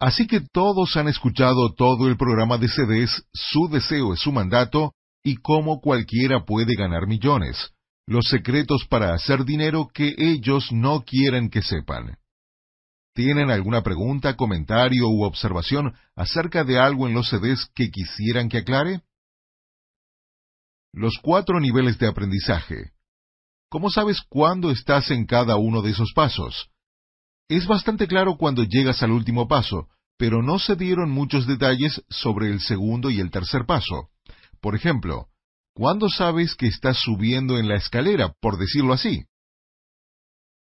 Así que todos han escuchado todo el programa de CDs, Su deseo es su mandato y cómo cualquiera puede ganar millones, los secretos para hacer dinero que ellos no quieren que sepan. ¿Tienen alguna pregunta, comentario u observación acerca de algo en los CDs que quisieran que aclare? Los cuatro niveles de aprendizaje. ¿Cómo sabes cuándo estás en cada uno de esos pasos? Es bastante claro cuando llegas al último paso, pero no se dieron muchos detalles sobre el segundo y el tercer paso. Por ejemplo, ¿cuándo sabes que estás subiendo en la escalera, por decirlo así?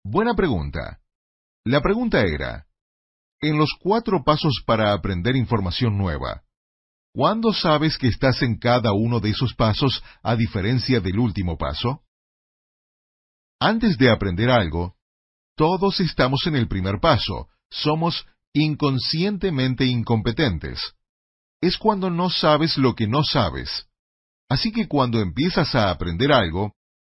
Buena pregunta. La pregunta era, en los cuatro pasos para aprender información nueva, ¿cuándo sabes que estás en cada uno de esos pasos a diferencia del último paso? Antes de aprender algo, todos estamos en el primer paso, somos inconscientemente incompetentes. Es cuando no sabes lo que no sabes. Así que cuando empiezas a aprender algo,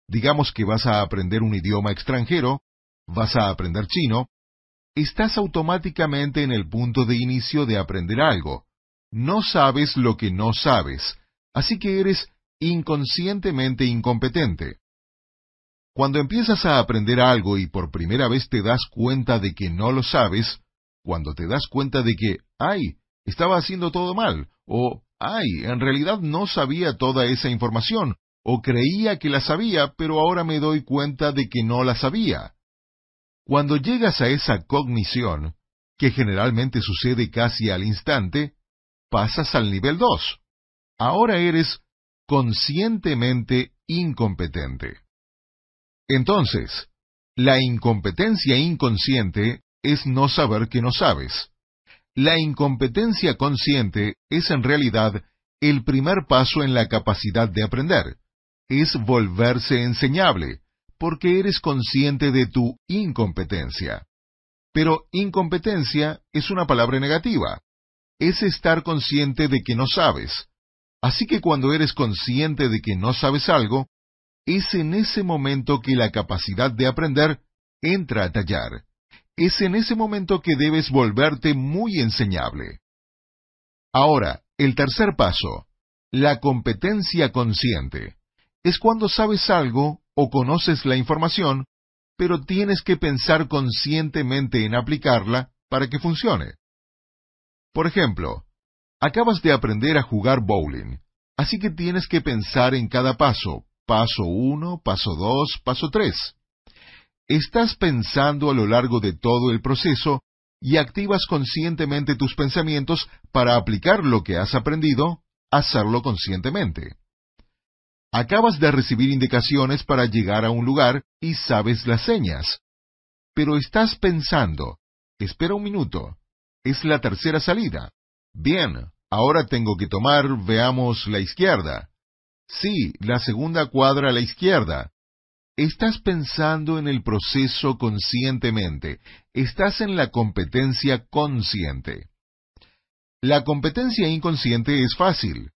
digamos que vas a aprender un idioma extranjero, vas a aprender chino, estás automáticamente en el punto de inicio de aprender algo. No sabes lo que no sabes, así que eres inconscientemente incompetente. Cuando empiezas a aprender algo y por primera vez te das cuenta de que no lo sabes, cuando te das cuenta de que, ay, estaba haciendo todo mal, o, ay, en realidad no sabía toda esa información, o creía que la sabía, pero ahora me doy cuenta de que no la sabía. Cuando llegas a esa cognición, que generalmente sucede casi al instante, pasas al nivel 2. Ahora eres conscientemente incompetente. Entonces, la incompetencia inconsciente es no saber que no sabes. La incompetencia consciente es en realidad el primer paso en la capacidad de aprender. Es volverse enseñable, porque eres consciente de tu incompetencia. Pero incompetencia es una palabra negativa. Es estar consciente de que no sabes. Así que cuando eres consciente de que no sabes algo, es en ese momento que la capacidad de aprender entra a tallar. Es en ese momento que debes volverte muy enseñable. Ahora, el tercer paso, la competencia consciente, es cuando sabes algo o conoces la información, pero tienes que pensar conscientemente en aplicarla para que funcione. Por ejemplo, acabas de aprender a jugar bowling, así que tienes que pensar en cada paso, paso 1, paso 2, paso 3. Estás pensando a lo largo de todo el proceso y activas conscientemente tus pensamientos para aplicar lo que has aprendido, hacerlo conscientemente. Acabas de recibir indicaciones para llegar a un lugar y sabes las señas. Pero estás pensando, espera un minuto, es la tercera salida. Bien, ahora tengo que tomar, veamos, la izquierda. Sí, la segunda cuadra a la izquierda. Estás pensando en el proceso conscientemente, estás en la competencia consciente. La competencia inconsciente es fácil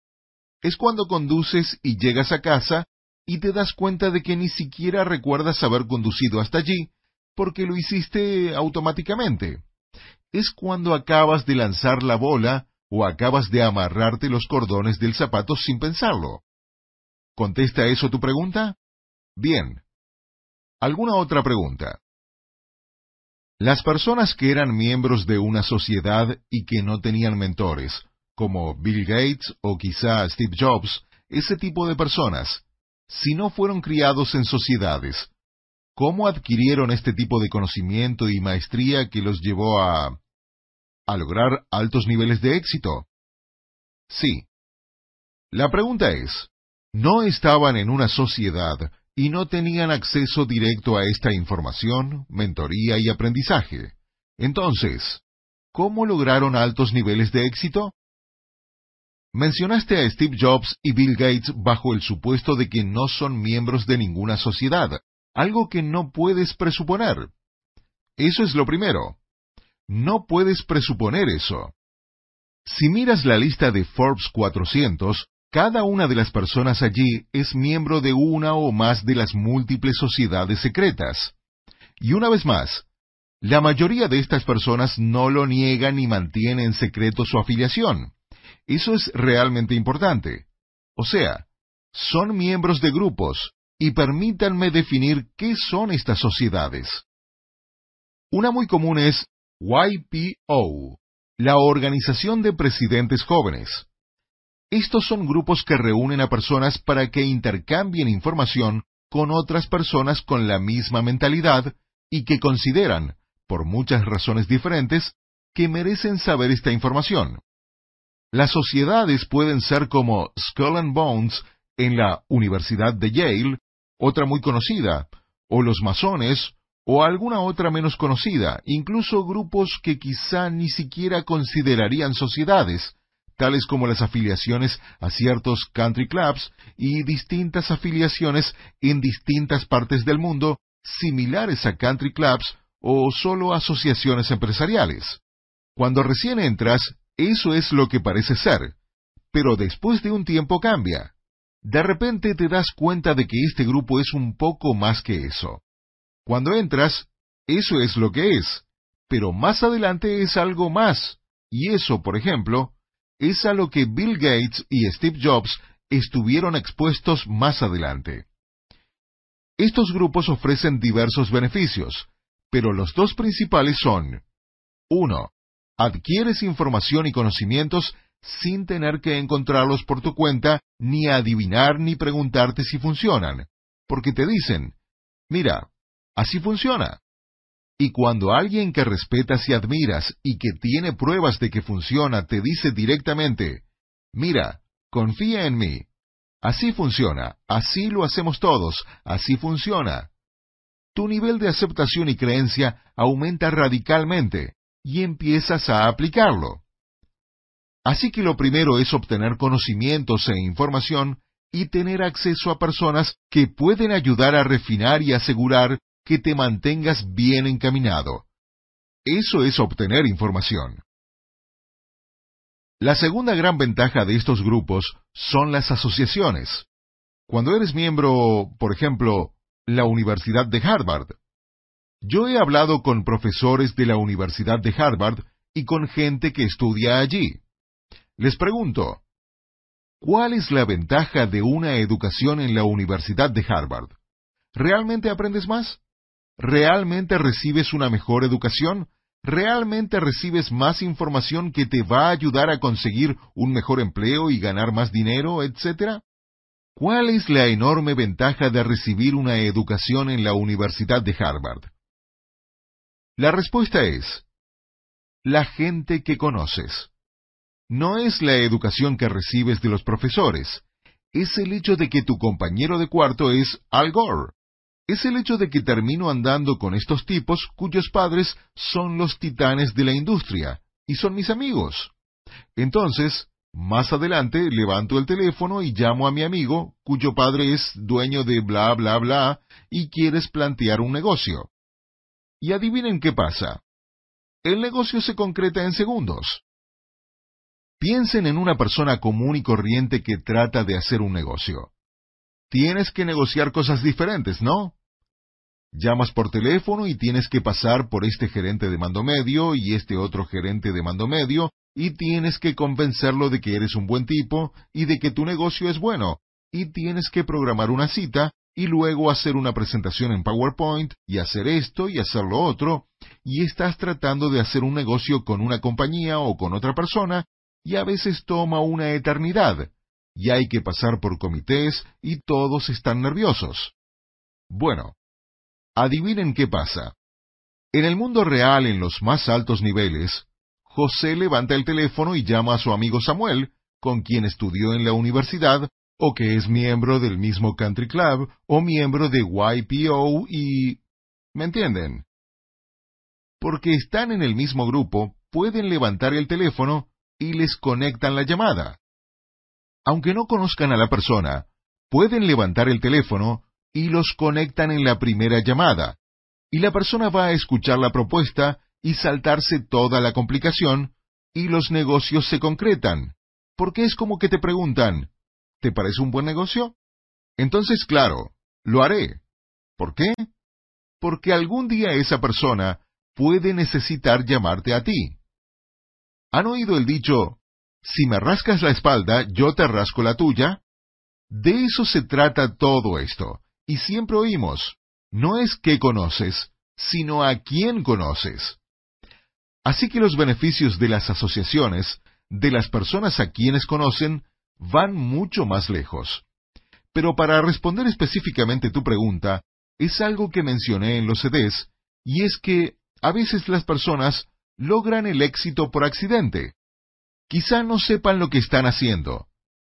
es cuando conduces y llegas a casa y te das cuenta de que ni siquiera recuerdas haber conducido hasta allí, porque lo hiciste automáticamente. Es cuando acabas de lanzar la bola o acabas de amarrarte los cordones del zapato sin pensarlo. ¿Contesta eso tu pregunta? Bien. ¿Alguna otra pregunta? Las personas que eran miembros de una sociedad y que no tenían mentores, como Bill Gates o quizá Steve Jobs, ese tipo de personas, si no fueron criados en sociedades, ¿cómo adquirieron este tipo de conocimiento y maestría que los llevó a... lograr altos niveles de éxito? Sí. La pregunta es, ¿no estaban en una sociedad y no tenían acceso directo a esta información, mentoría y aprendizaje? Entonces, ¿cómo lograron altos niveles de éxito? Mencionaste a Steve Jobs y Bill Gates bajo el supuesto de que no son miembros de ninguna sociedad, algo que no puedes presuponer. Eso es lo primero. No puedes presuponer eso. Si miras la lista de Forbes 400, cada una de las personas allí es miembro de una o más de las múltiples sociedades secretas. Y una vez más, La mayoría de estas personas no lo niegan ni mantienen en secreto su afiliación. Eso es realmente importante. O sea, son miembros de grupos, y permítanme definir qué son estas sociedades. Una muy común es YPO, la Organización de Presidentes Jóvenes. Estos son grupos que reúnen a personas para que intercambien información con otras personas con la misma mentalidad y que consideran, por muchas razones diferentes, que merecen saber esta información. Las sociedades pueden ser como Skull and Bones en la Universidad de Yale, otra muy conocida, o los masones, o alguna otra menos conocida, incluso grupos que quizá ni siquiera considerarían sociedades, tales como las afiliaciones a ciertos country clubs y distintas afiliaciones en distintas partes del mundo, similares a country clubs o solo asociaciones empresariales. Cuando recién entras, eso es lo que parece ser, pero después de un tiempo cambia. De repente te das cuenta de que este grupo es un poco más que eso. Cuando entras, eso es lo que es, pero más adelante es algo más, y eso, por ejemplo, es a lo que Bill Gates y Steve Jobs estuvieron expuestos más adelante. Estos grupos ofrecen diversos beneficios, pero los dos principales son 1. Adquieres información y conocimientos sin tener que encontrarlos por tu cuenta, ni adivinar ni preguntarte si funcionan, porque te dicen, mira, Así funciona. Y cuando alguien que respetas y admiras y que tiene pruebas de que funciona te dice directamente, mira, confía en mí. Así funciona, así lo hacemos todos, así funciona. Tu nivel de aceptación y creencia aumenta radicalmente y empiezas a aplicarlo. Así que lo primero es obtener conocimientos e información y tener acceso a personas que pueden ayudar a refinar y asegurar que te mantengas bien encaminado. Eso es obtener información. La segunda gran ventaja de estos grupos son las asociaciones. Cuando eres miembro, por ejemplo, la Universidad de Harvard. Yo he hablado con profesores de la Universidad de Harvard y con gente que estudia allí. Les pregunto, ¿cuál es la ventaja de una educación en la Universidad de Harvard? ¿Realmente aprendes más? ¿Realmente recibes una mejor educación? ¿Realmente recibes más información que te va a ayudar a conseguir un mejor empleo y ganar más dinero, etcétera? ¿Cuál es la enorme ventaja de recibir una educación en la Universidad de Harvard? La respuesta es, la gente que conoces. No es la educación que recibes de los profesores, es el hecho de que tu compañero de cuarto es Al Gore, es el hecho de que termino andando con estos tipos cuyos padres son los titanes de la industria y son mis amigos. Entonces, más adelante levanto el teléfono y llamo a mi amigo, cuyo padre es dueño de bla bla bla, y quieres plantear un negocio. Y adivinen qué pasa. El negocio se concreta en segundos. Piensen en una persona común y corriente que trata de hacer un negocio tienes que negociar cosas diferentes, ¿no? Llamas por teléfono y tienes que pasar por este gerente de mando medio y este otro gerente de mando medio y tienes que convencerlo de que eres un buen tipo y de que tu negocio es bueno. Y tienes que programar una cita y luego hacer una presentación en PowerPoint y hacer esto y hacer lo otro. Y estás tratando de hacer un negocio con una compañía o con otra persona y a veces toma una eternidad y hay que pasar por comités y todos están nerviosos. Bueno, adivinen qué pasa. En el mundo real, en los más altos niveles, José levanta el teléfono y llama a su amigo Samuel, con quien estudió en la universidad, o que es miembro del mismo country club, o miembro de YPO y... ¿Me entienden? Porque están en el mismo grupo, pueden levantar el teléfono y les conectan la llamada aunque no conozcan a la persona, pueden levantar el teléfono y los conectan en la primera llamada, y la persona va a escuchar la propuesta y saltarse toda la complicación, y los negocios se concretan, porque es como que te preguntan, ¿te parece un buen negocio? Entonces, claro, lo haré. ¿Por qué? Porque algún día esa persona puede necesitar llamarte a ti. ¿Han oído el dicho, si me rascas la espalda, yo te rasco la tuya? De eso se trata todo esto, y siempre oímos, no es qué conoces, sino a quién conoces. Así que los beneficios de las asociaciones, de las personas a quienes conocen, van mucho más lejos. Pero para responder específicamente tu pregunta, es algo que mencioné en los CDs, y es que a veces las personas logran el éxito por accidente. Quizá no sepan lo que están haciendo,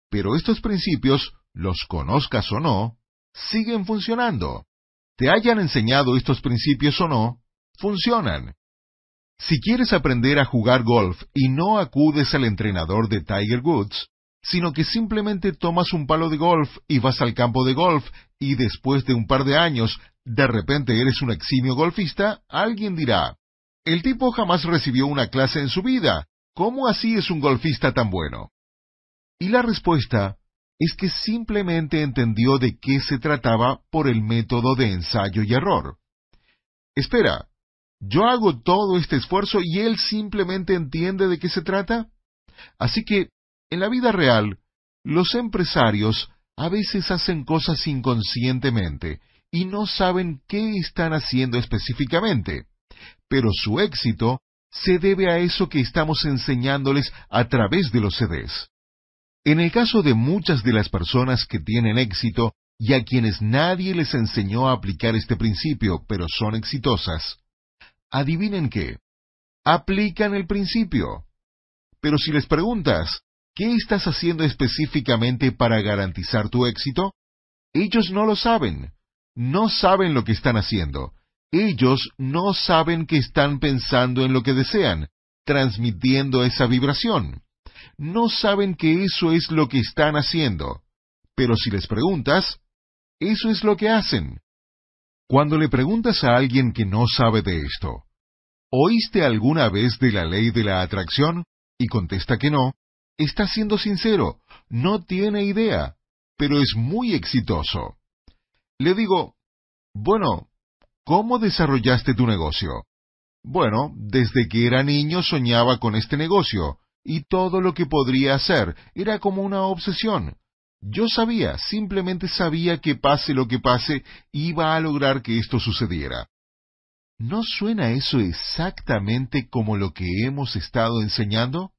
pero estos principios, los conozcas o no, siguen funcionando. Te hayan enseñado estos principios o no, funcionan. Si quieres aprender a jugar golf y no acudes al entrenador de Tiger Woods, sino que simplemente tomas un palo de golf y vas al campo de golf y después de un par de años de repente eres un eximio golfista, alguien dirá, el tipo jamás recibió una clase en su vida, ¿cómo así es un golfista tan bueno? Y la respuesta es que simplemente entendió de qué se trataba por el método de ensayo y error. Espera, yo hago todo este esfuerzo y él simplemente entiende de qué se trata. Así que en la vida real, los empresarios a veces hacen cosas inconscientemente y no saben qué están haciendo específicamente, pero su éxito se debe a eso que estamos enseñándoles a través de los CDs. En el caso de muchas de las personas que tienen éxito y a quienes nadie les enseñó a aplicar este principio, pero son exitosas, adivinen qué, aplican el principio. Pero si les preguntas, ¿Qué estás haciendo específicamente para garantizar tu éxito? Ellos no lo saben. No saben lo que están haciendo. Ellos no saben que están pensando en lo que desean, transmitiendo esa vibración. No saben que eso es lo que están haciendo. Pero si les preguntas, eso es lo que hacen. Cuando le preguntas a alguien que no sabe de esto, ¿oíste alguna vez de la ley de la atracción? y contesta que no, está siendo sincero, no tiene idea, pero es muy exitoso. Le digo, bueno, ¿cómo desarrollaste tu negocio? Bueno, desde que era niño soñaba con este negocio, y todo lo que podría hacer era como una obsesión. Yo sabía, simplemente sabía que pase lo que pase, iba a lograr que esto sucediera. ¿No suena eso exactamente como lo que hemos estado enseñando?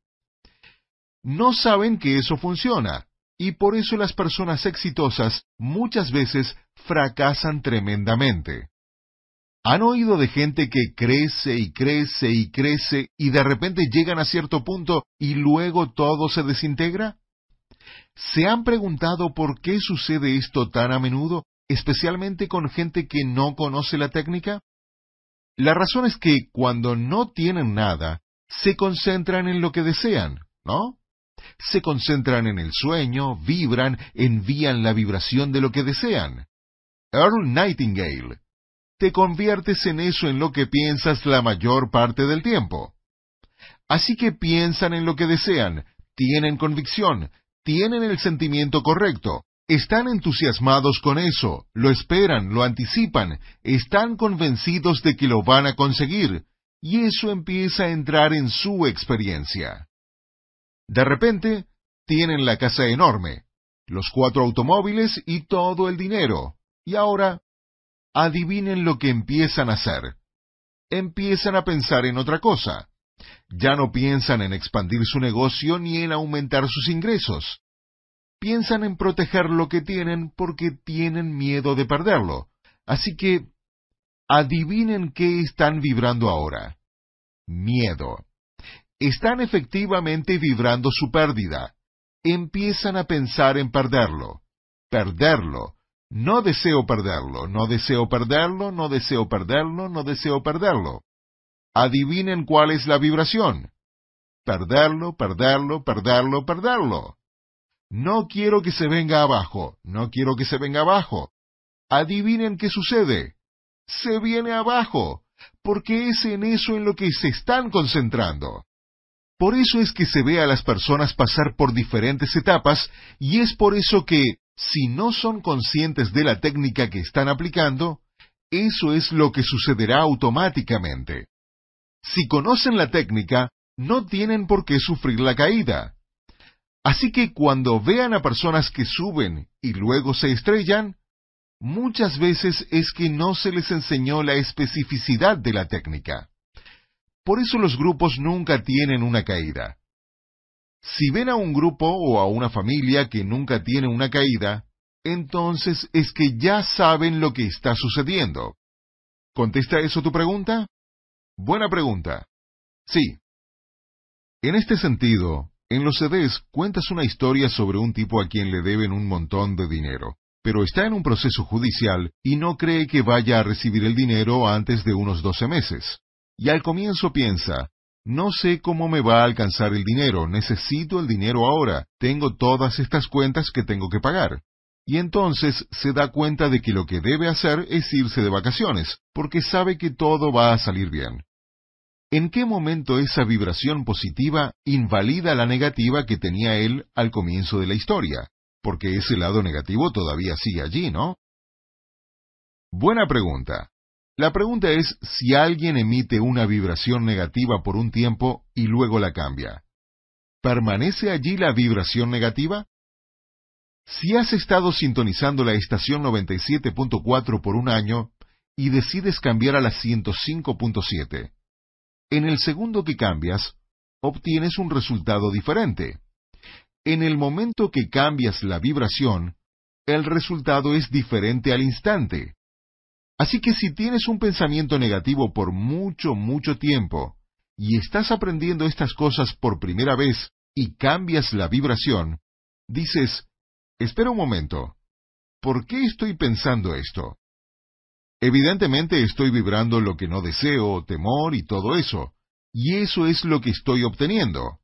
no saben que eso funciona, y por eso las personas exitosas muchas veces fracasan tremendamente. ¿Han oído de gente que crece y crece y crece y de repente llegan a cierto punto y luego todo se desintegra? ¿Se han preguntado por qué sucede esto tan a menudo, especialmente con gente que no conoce la técnica? La razón es que cuando no tienen nada, se concentran en lo que desean, ¿no? se concentran en el sueño, vibran, envían la vibración de lo que desean. Earl Nightingale. Te conviertes en eso en lo que piensas la mayor parte del tiempo. Así que piensan en lo que desean, tienen convicción, tienen el sentimiento correcto, están entusiasmados con eso, lo esperan, lo anticipan, están convencidos de que lo van a conseguir, y eso empieza a entrar en su experiencia. De repente, tienen la casa enorme, los cuatro automóviles y todo el dinero. Y ahora, adivinen lo que empiezan a hacer. Empiezan a pensar en otra cosa. Ya no piensan en expandir su negocio ni en aumentar sus ingresos. Piensan en proteger lo que tienen porque tienen miedo de perderlo. Así que, adivinen qué están vibrando ahora. Miedo están efectivamente vibrando su pérdida. Empiezan a pensar en perderlo. Perderlo. No deseo perderlo, no deseo perderlo, no deseo perderlo, no deseo perderlo. Adivinen cuál es la vibración. Perderlo, perderlo, perderlo, perderlo. No quiero que se venga abajo, no quiero que se venga abajo. Adivinen qué sucede. Se viene abajo, porque es en eso en lo que se están concentrando. Por eso es que se ve a las personas pasar por diferentes etapas y es por eso que, si no son conscientes de la técnica que están aplicando, eso es lo que sucederá automáticamente. Si conocen la técnica, no tienen por qué sufrir la caída. Así que cuando vean a personas que suben y luego se estrellan, muchas veces es que no se les enseñó la especificidad de la técnica. Por eso los grupos nunca tienen una caída. Si ven a un grupo o a una familia que nunca tiene una caída, entonces es que ya saben lo que está sucediendo. ¿Contesta eso tu pregunta? Buena pregunta. Sí. En este sentido, en los CDs cuentas una historia sobre un tipo a quien le deben un montón de dinero, pero está en un proceso judicial y no cree que vaya a recibir el dinero antes de unos doce meses. Y al comienzo piensa, no sé cómo me va a alcanzar el dinero, necesito el dinero ahora, tengo todas estas cuentas que tengo que pagar. Y entonces se da cuenta de que lo que debe hacer es irse de vacaciones, porque sabe que todo va a salir bien. ¿En qué momento esa vibración positiva invalida la negativa que tenía él al comienzo de la historia? Porque ese lado negativo todavía sigue allí, ¿no? Buena pregunta. La pregunta es si alguien emite una vibración negativa por un tiempo y luego la cambia. ¿Permanece allí la vibración negativa? Si has estado sintonizando la estación 97.4 por un año y decides cambiar a la 105.7, en el segundo que cambias, obtienes un resultado diferente. En el momento que cambias la vibración, el resultado es diferente al instante. Así que si tienes un pensamiento negativo por mucho, mucho tiempo, y estás aprendiendo estas cosas por primera vez y cambias la vibración, dices, espera un momento, ¿por qué estoy pensando esto? Evidentemente estoy vibrando lo que no deseo, temor y todo eso, y eso es lo que estoy obteniendo.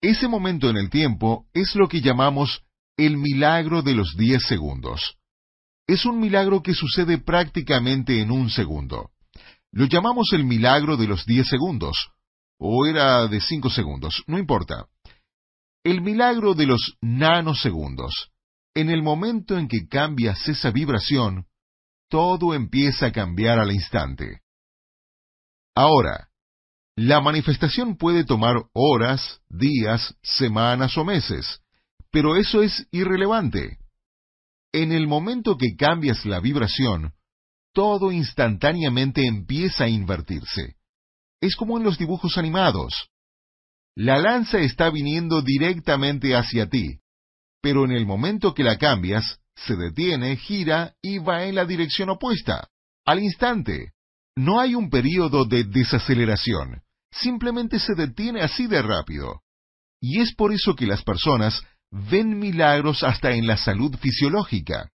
Ese momento en el tiempo es lo que llamamos el milagro de los diez segundos es un milagro que sucede prácticamente en un segundo. Lo llamamos el milagro de los diez segundos, o era de cinco segundos, no importa. El milagro de los nanosegundos. En el momento en que cambias esa vibración, todo empieza a cambiar al instante. Ahora, la manifestación puede tomar horas, días, semanas o meses, pero eso es irrelevante. En el momento que cambias la vibración, todo instantáneamente empieza a invertirse. Es como en los dibujos animados. La lanza está viniendo directamente hacia ti, pero en el momento que la cambias, se detiene, gira y va en la dirección opuesta, al instante. No hay un período de desaceleración, simplemente se detiene así de rápido. Y es por eso que las personas ven milagros hasta en la salud fisiológica.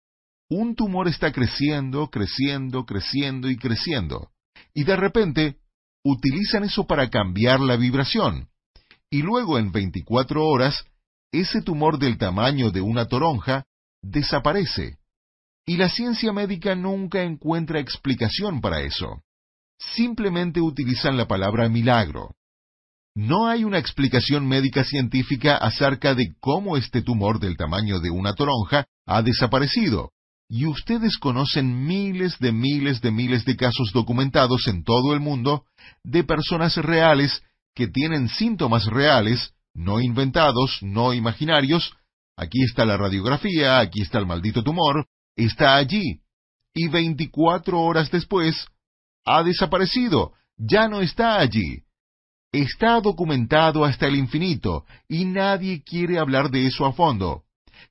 Un tumor está creciendo, creciendo, creciendo y creciendo. Y de repente, utilizan eso para cambiar la vibración. Y luego en 24 horas, ese tumor del tamaño de una toronja desaparece. Y la ciencia médica nunca encuentra explicación para eso. Simplemente utilizan la palabra milagro. No hay una explicación médica científica acerca de cómo este tumor del tamaño de una toronja ha desaparecido, y ustedes conocen miles de miles de miles de casos documentados en todo el mundo de personas reales que tienen síntomas reales, no inventados, no imaginarios. Aquí está la radiografía, aquí está el maldito tumor, está allí. Y 24 horas después, ha desaparecido, ya no está allí. Está documentado hasta el infinito y nadie quiere hablar de eso a fondo.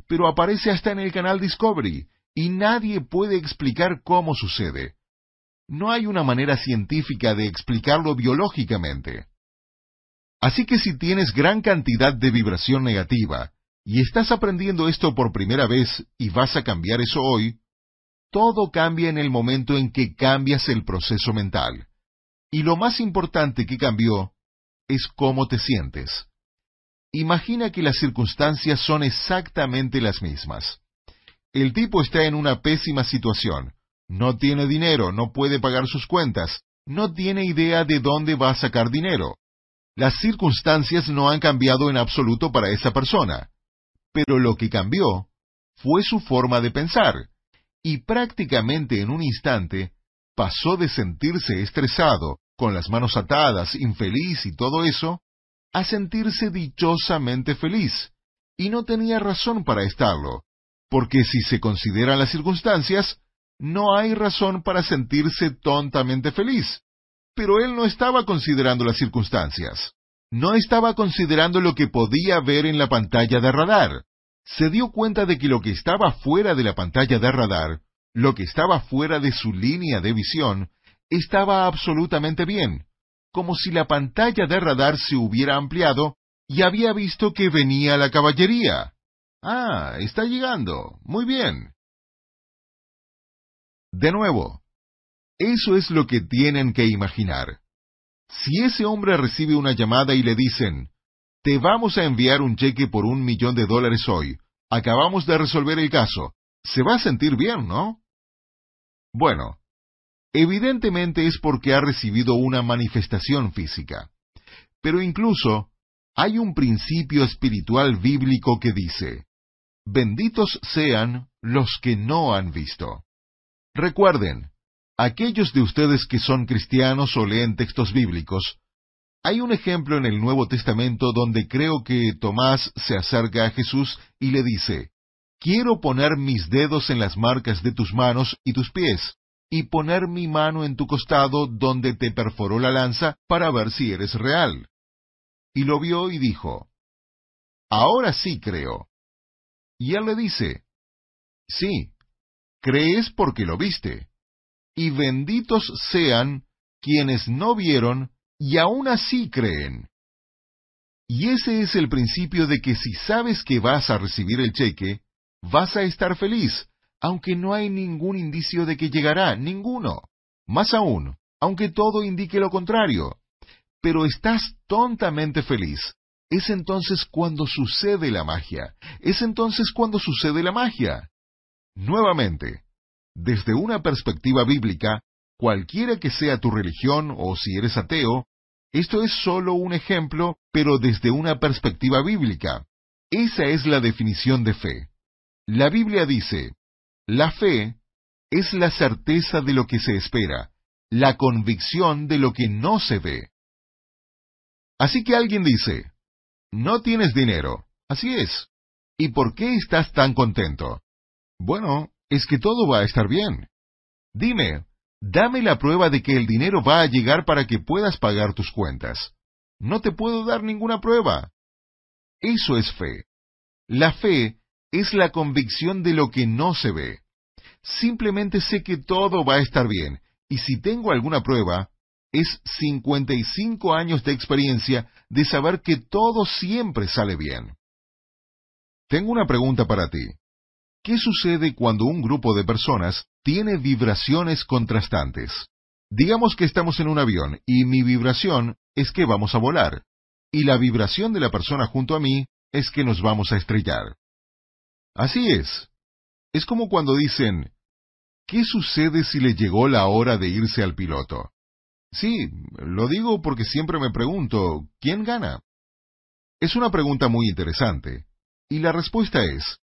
Pero aparece hasta en el canal Discovery y nadie puede explicar cómo sucede. No hay una manera científica de explicarlo biológicamente. Así que si tienes gran cantidad de vibración negativa y estás aprendiendo esto por primera vez y vas a cambiar eso hoy, todo cambia en el momento en que cambias el proceso mental. Y lo más importante que cambió es cómo te sientes. Imagina que las circunstancias son exactamente las mismas. El tipo está en una pésima situación. No tiene dinero, no puede pagar sus cuentas, no tiene idea de dónde va a sacar dinero. Las circunstancias no han cambiado en absoluto para esa persona. Pero lo que cambió fue su forma de pensar. Y prácticamente en un instante pasó de sentirse estresado, con las manos atadas, infeliz y todo eso, a sentirse dichosamente feliz, y no tenía razón para estarlo, porque si se consideran las circunstancias, no hay razón para sentirse tontamente feliz. Pero él no estaba considerando las circunstancias. No estaba considerando lo que podía ver en la pantalla de radar. Se dio cuenta de que lo que estaba fuera de la pantalla de radar, lo que estaba fuera de su línea de visión, estaba absolutamente bien, como si la pantalla de radar se hubiera ampliado y había visto que venía la caballería. Ah, está llegando. Muy bien. De nuevo, eso es lo que tienen que imaginar. Si ese hombre recibe una llamada y le dicen, te vamos a enviar un cheque por un millón de dólares hoy, acabamos de resolver el caso, se va a sentir bien, ¿no? Bueno, evidentemente es porque ha recibido una manifestación física. Pero incluso hay un principio espiritual bíblico que dice, benditos sean los que no han visto. Recuerden, aquellos de ustedes que son cristianos o leen textos bíblicos, hay un ejemplo en el Nuevo Testamento donde creo que Tomás se acerca a Jesús y le dice, Quiero poner mis dedos en las marcas de tus manos y tus pies, y poner mi mano en tu costado donde te perforó la lanza para ver si eres real. Y lo vio y dijo, Ahora sí creo. Y él le dice, Sí, crees porque lo viste. Y benditos sean quienes no vieron y aún así creen. Y ese es el principio de que si sabes que vas a recibir el cheque, vas a estar feliz, aunque no hay ningún indicio de que llegará, ninguno. Más aún, aunque todo indique lo contrario. Pero estás tontamente feliz. Es entonces cuando sucede la magia. Es entonces cuando sucede la magia. Nuevamente, desde una perspectiva bíblica, cualquiera que sea tu religión o si eres ateo, esto es solo un ejemplo, pero desde una perspectiva bíblica. Esa es la definición de fe. La Biblia dice, la fe es la certeza de lo que se espera, la convicción de lo que no se ve. Así que alguien dice, no tienes dinero. Así es. ¿Y por qué estás tan contento? Bueno, es que todo va a estar bien. Dime, dame la prueba de que el dinero va a llegar para que puedas pagar tus cuentas. No te puedo dar ninguna prueba. Eso es fe. La fe es la convicción de lo que no se ve. Simplemente sé que todo va a estar bien, y si tengo alguna prueba, es 55 años de experiencia de saber que todo siempre sale bien. Tengo una pregunta para ti. ¿Qué sucede cuando un grupo de personas tiene vibraciones contrastantes? Digamos que estamos en un avión y mi vibración es que vamos a volar, y la vibración de la persona junto a mí es que nos vamos a estrellar. Así es. Es como cuando dicen, ¿qué sucede si le llegó la hora de irse al piloto? Sí, lo digo porque siempre me pregunto, ¿quién gana? Es una pregunta muy interesante, y la respuesta es,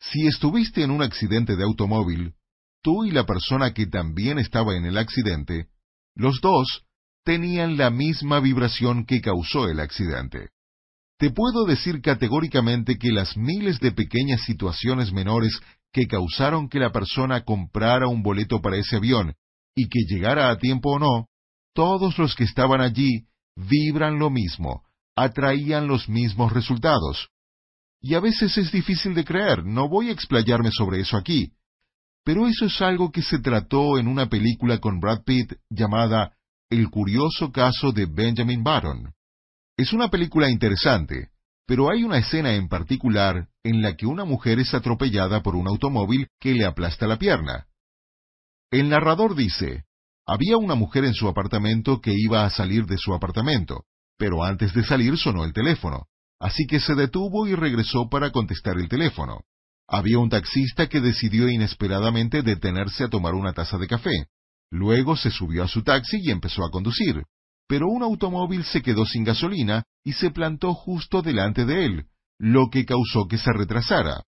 si estuviste en un accidente de automóvil, tú y la persona que también estaba en el accidente, los dos tenían la misma vibración que causó el accidente. Te puedo decir categóricamente que las miles de pequeñas situaciones menores que causaron que la persona comprara un boleto para ese avión y que llegara a tiempo o no, todos los que estaban allí vibran lo mismo, atraían los mismos resultados. Y a veces es difícil de creer, no voy a explayarme sobre eso aquí, pero eso es algo que se trató en una película con Brad Pitt llamada El curioso caso de Benjamin Button. Es una película interesante, pero hay una escena en particular en la que una mujer es atropellada por un automóvil que le aplasta la pierna. El narrador dice, había una mujer en su apartamento que iba a salir de su apartamento, pero antes de salir sonó el teléfono, así que se detuvo y regresó para contestar el teléfono. Había un taxista que decidió inesperadamente detenerse a tomar una taza de café. Luego se subió a su taxi y empezó a conducir pero un automóvil se quedó sin gasolina y se plantó justo delante de él, lo que causó que se retrasara.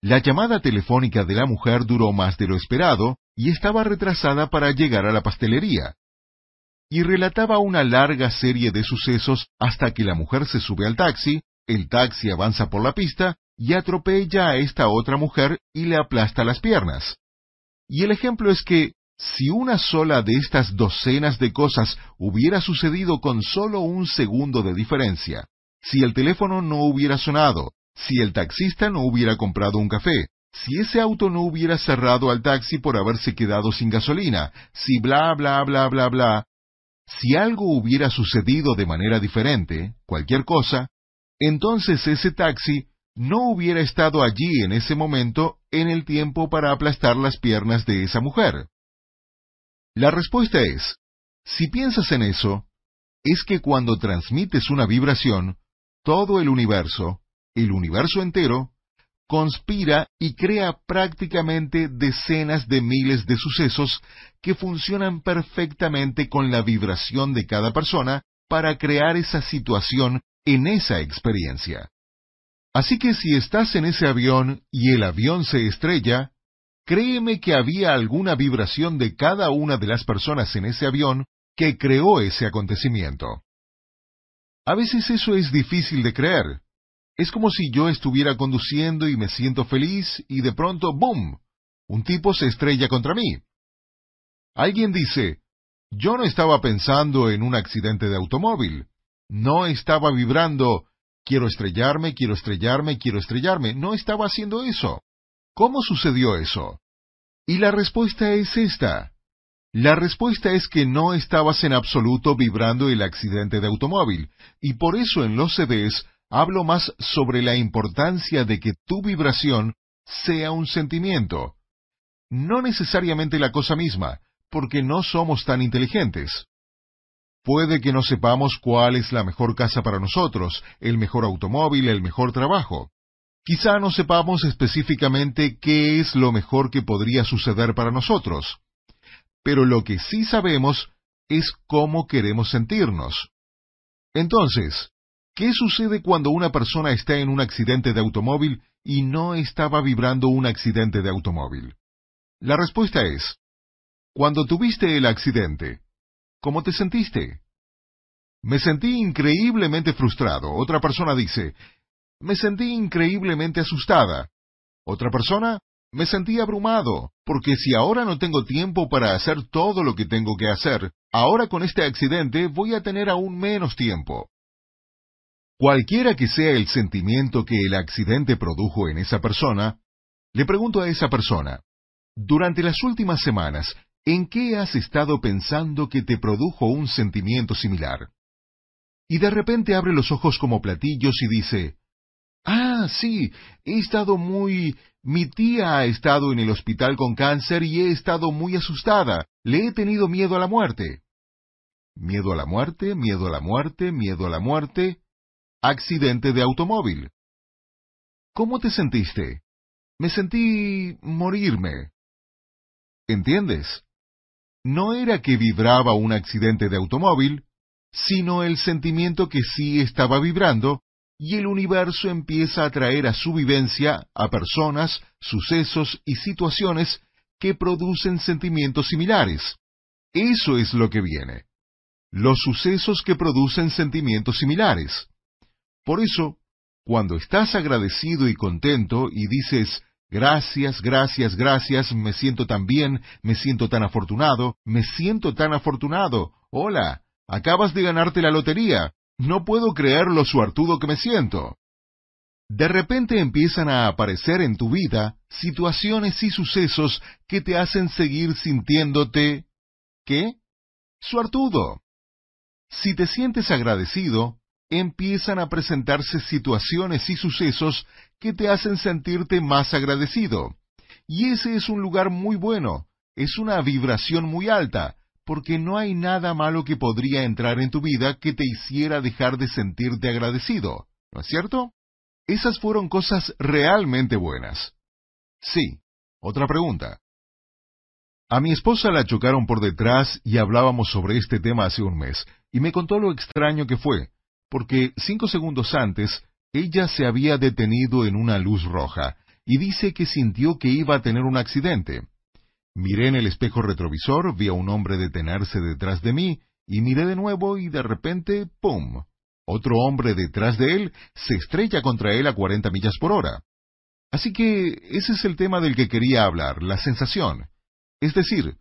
La llamada telefónica de la mujer duró más de lo esperado y estaba retrasada para llegar a la pastelería. y relataba una larga serie de sucesos hasta que la mujer se sube al taxi, el taxi avanza por la pista y atropella a esta otra mujer y le aplasta las piernas. Y el ejemplo es que si una sola de estas docenas de cosas hubiera sucedido con solo un segundo de diferencia, si el teléfono no hubiera sonado, si el taxista no hubiera comprado un café, si ese auto no hubiera cerrado al taxi por haberse quedado sin gasolina, si bla bla bla bla bla, si algo hubiera sucedido de manera diferente, cualquier cosa, entonces ese taxi no hubiera estado allí en ese momento en el tiempo para aplastar las piernas de esa mujer. La respuesta es, si piensas en eso, es que cuando transmites una vibración, todo el universo, el universo entero, conspira y crea prácticamente decenas de miles de sucesos que funcionan perfectamente con la vibración de cada persona para crear esa situación en esa experiencia. Así que si estás en ese avión y el avión se estrella, créeme que había alguna vibración de cada una de las personas en ese avión que creó ese acontecimiento. A veces eso es difícil de creer, es como si yo estuviera conduciendo y me siento feliz y de pronto, ¡boom!, un tipo se estrella contra mí. Alguien dice, yo no estaba pensando en un accidente de automóvil, no estaba vibrando, quiero estrellarme, quiero estrellarme, quiero estrellarme, no estaba haciendo eso. ¿Cómo sucedió eso? Y la respuesta es esta. La respuesta es que no estabas en absoluto vibrando el accidente de automóvil, y por eso en los CDs hablo más sobre la importancia de que tu vibración sea un sentimiento, no necesariamente la cosa misma, porque no somos tan inteligentes. Puede que no sepamos cuál es la mejor casa para nosotros, el mejor automóvil, el mejor trabajo. Quizá no sepamos específicamente qué es lo mejor que podría suceder para nosotros. Pero lo que sí sabemos es cómo queremos sentirnos. Entonces, ¿Qué sucede cuando una persona está en un accidente de automóvil y no estaba vibrando un accidente de automóvil? La respuesta es, cuando tuviste el accidente, ¿cómo te sentiste? Me sentí increíblemente frustrado. Otra persona dice, me sentí increíblemente asustada. Otra persona, me sentí abrumado, porque si ahora no tengo tiempo para hacer todo lo que tengo que hacer, ahora con este accidente voy a tener aún menos tiempo. Cualquiera que sea el sentimiento que el accidente produjo en esa persona, le pregunto a esa persona, durante las últimas semanas, ¿en qué has estado pensando que te produjo un sentimiento similar? Y de repente abre los ojos como platillos y dice, Ah, sí, he estado muy... Mi tía ha estado en el hospital con cáncer y he estado muy asustada. Le he tenido miedo a la muerte. Miedo a la muerte, miedo a la muerte, miedo a la muerte accidente de automóvil. ¿Cómo te sentiste? Me sentí morirme. ¿Entiendes? No era que vibraba un accidente de automóvil, sino el sentimiento que sí estaba vibrando, y el universo empieza a traer a su vivencia a personas, sucesos y situaciones que producen sentimientos similares. Eso es lo que viene. Los sucesos que producen sentimientos similares. Por eso, cuando estás agradecido y contento y dices, gracias, gracias, gracias, me siento tan bien, me siento tan afortunado, me siento tan afortunado, hola, acabas de ganarte la lotería, no puedo creer lo suertudo que me siento. De repente empiezan a aparecer en tu vida situaciones y sucesos que te hacen seguir sintiéndote... ¿Qué? Suertudo. Si te sientes agradecido, empiezan a presentarse situaciones y sucesos que te hacen sentirte más agradecido. Y ese es un lugar muy bueno, es una vibración muy alta, porque no hay nada malo que podría entrar en tu vida que te hiciera dejar de sentirte agradecido, ¿no es cierto? Esas fueron cosas realmente buenas. Sí. Otra pregunta. A mi esposa la chocaron por detrás y hablábamos sobre este tema hace un mes, y me contó lo extraño que fue, porque cinco segundos antes ella se había detenido en una luz roja, y dice que sintió que iba a tener un accidente. Miré en el espejo retrovisor, vi a un hombre detenerse detrás de mí, y miré de nuevo y de repente, ¡pum! Otro hombre detrás de él se estrella contra él a 40 millas por hora. Así que ese es el tema del que quería hablar, la sensación. Es decir,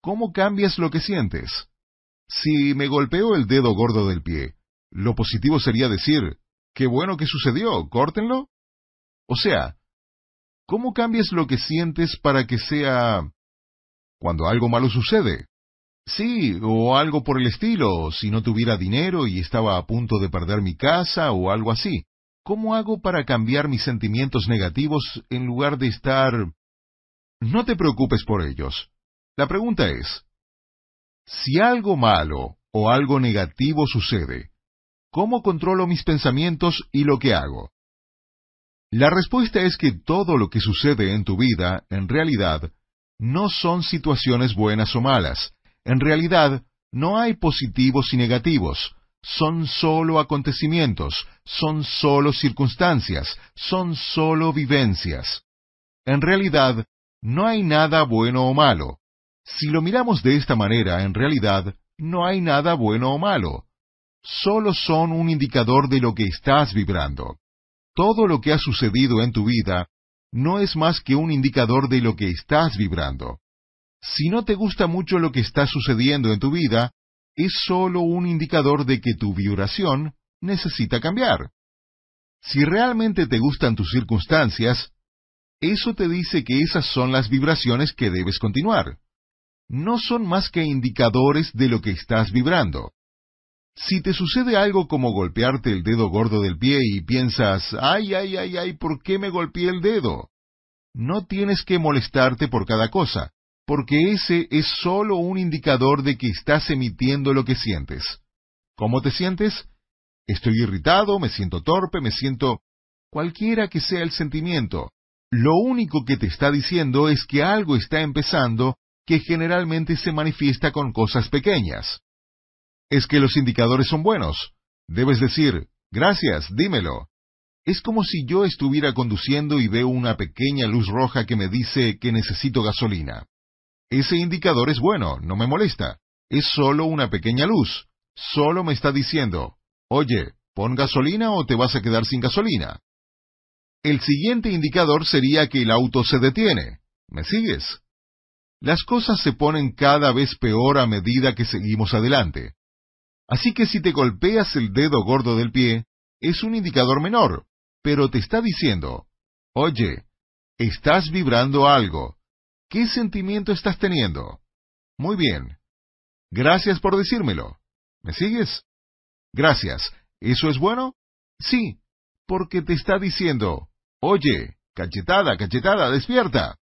¿cómo cambias lo que sientes? Si me golpeo el dedo gordo del pie, lo positivo sería decir, qué bueno que sucedió, córtenlo. O sea, ¿cómo cambias lo que sientes para que sea cuando algo malo sucede? Sí, o algo por el estilo, si no tuviera dinero y estaba a punto de perder mi casa o algo así. ¿Cómo hago para cambiar mis sentimientos negativos en lugar de estar... No te preocupes por ellos. La pregunta es, si algo malo o algo negativo sucede, ¿cómo controlo mis pensamientos y lo que hago? La respuesta es que todo lo que sucede en tu vida, en realidad, no son situaciones buenas o malas, en realidad, no hay positivos y negativos, son solo acontecimientos, son solo circunstancias, son solo vivencias. En realidad, no hay nada bueno o malo. Si lo miramos de esta manera, en realidad, no hay nada bueno o malo. Solo son un indicador de lo que estás vibrando. Todo lo que ha sucedido en tu vida no es más que un indicador de lo que estás vibrando. Si no te gusta mucho lo que está sucediendo en tu vida, es solo un indicador de que tu vibración necesita cambiar. Si realmente te gustan tus circunstancias, eso te dice que esas son las vibraciones que debes continuar. No son más que indicadores de lo que estás vibrando. Si te sucede algo como golpearte el dedo gordo del pie y piensas, ay, ay, ay, ay, ¿por qué me golpeé el dedo? No tienes que molestarte por cada cosa porque ese es solo un indicador de que estás emitiendo lo que sientes. ¿Cómo te sientes? Estoy irritado, me siento torpe, me siento... cualquiera que sea el sentimiento. Lo único que te está diciendo es que algo está empezando que generalmente se manifiesta con cosas pequeñas. Es que los indicadores son buenos. Debes decir, gracias, dímelo. Es como si yo estuviera conduciendo y veo una pequeña luz roja que me dice que necesito gasolina. Ese indicador es bueno, no me molesta. Es solo una pequeña luz. Solo me está diciendo, oye, pon gasolina o te vas a quedar sin gasolina. El siguiente indicador sería que el auto se detiene. ¿Me sigues? Las cosas se ponen cada vez peor a medida que seguimos adelante. Así que si te golpeas el dedo gordo del pie, es un indicador menor, pero te está diciendo, oye, estás vibrando algo, ¿Qué sentimiento estás teniendo? Muy bien. Gracias por decírmelo. ¿Me sigues? Gracias. ¿Eso es bueno? Sí, porque te está diciendo, oye, cachetada, cachetada, despierta.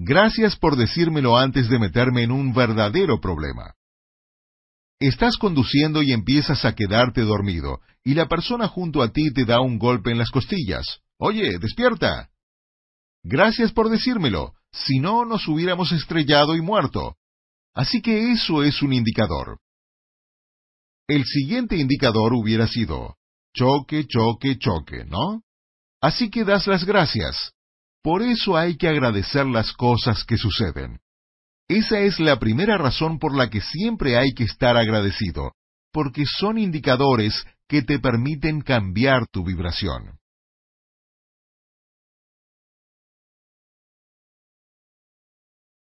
Gracias por decírmelo antes de meterme en un verdadero problema. Estás conduciendo y empiezas a quedarte dormido, y la persona junto a ti te da un golpe en las costillas. Oye, despierta. Gracias por decírmelo si no nos hubiéramos estrellado y muerto. Así que eso es un indicador. El siguiente indicador hubiera sido choque, choque, choque, ¿no? Así que das las gracias. Por eso hay que agradecer las cosas que suceden. Esa es la primera razón por la que siempre hay que estar agradecido, porque son indicadores que te permiten cambiar tu vibración.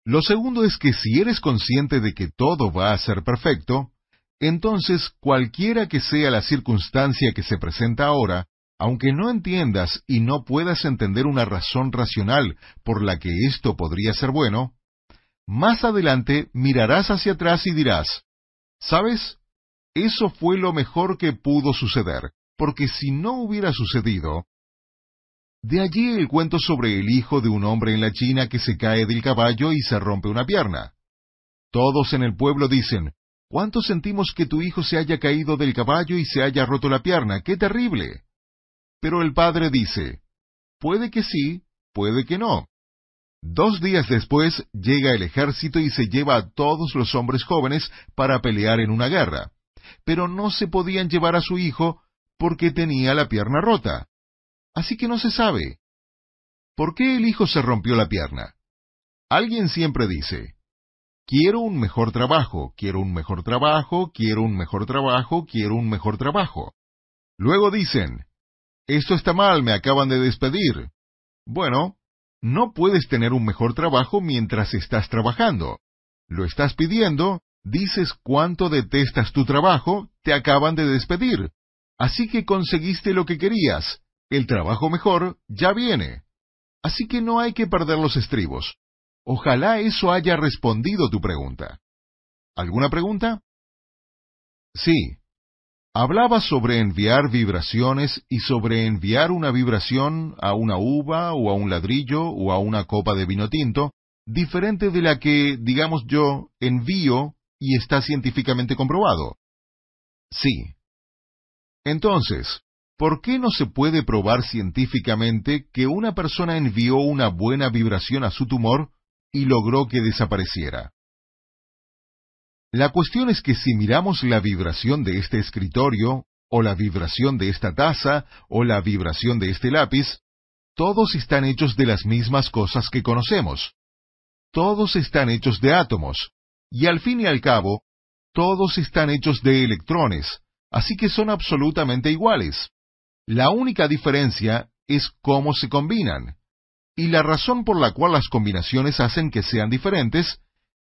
Lo segundo es que si eres consciente de que todo va a ser perfecto, entonces cualquiera que sea la circunstancia que se presenta ahora, aunque no entiendas y no puedas entender una razón racional por la que esto podría ser bueno, más adelante mirarás hacia atrás y dirás, ¿sabes? Eso fue lo mejor que pudo suceder, porque si no hubiera sucedido, de allí el cuento sobre el hijo de un hombre en la China que se cae del caballo y se rompe una pierna. Todos en el pueblo dicen, ¿cuánto sentimos que tu hijo se haya caído del caballo y se haya roto la pierna? ¡Qué terrible! Pero el padre dice, puede que sí, puede que no. Dos días después llega el ejército y se lleva a todos los hombres jóvenes para pelear en una guerra. Pero no se podían llevar a su hijo porque tenía la pierna rota. Así que no se sabe. ¿Por qué el hijo se rompió la pierna? Alguien siempre dice, quiero un mejor trabajo, quiero un mejor trabajo, quiero un mejor trabajo, quiero un mejor trabajo. Luego dicen, esto está mal, me acaban de despedir. Bueno, no puedes tener un mejor trabajo mientras estás trabajando. Lo estás pidiendo, dices cuánto detestas tu trabajo, te acaban de despedir. Así que conseguiste lo que querías. El trabajo mejor ya viene. Así que no hay que perder los estribos. Ojalá eso haya respondido tu pregunta. ¿Alguna pregunta? Sí. Hablaba sobre enviar vibraciones y sobre enviar una vibración a una uva o a un ladrillo o a una copa de vino tinto, diferente de la que, digamos yo, envío y está científicamente comprobado. Sí. Entonces, ¿por qué no se puede probar científicamente que una persona envió una buena vibración a su tumor y logró que desapareciera. La cuestión es que si miramos la vibración de este escritorio, o la vibración de esta taza, o la vibración de este lápiz, todos están hechos de las mismas cosas que conocemos. Todos están hechos de átomos, y al fin y al cabo, todos están hechos de electrones, así que son absolutamente iguales. La única diferencia es cómo se combinan. Y la razón por la cual las combinaciones hacen que sean diferentes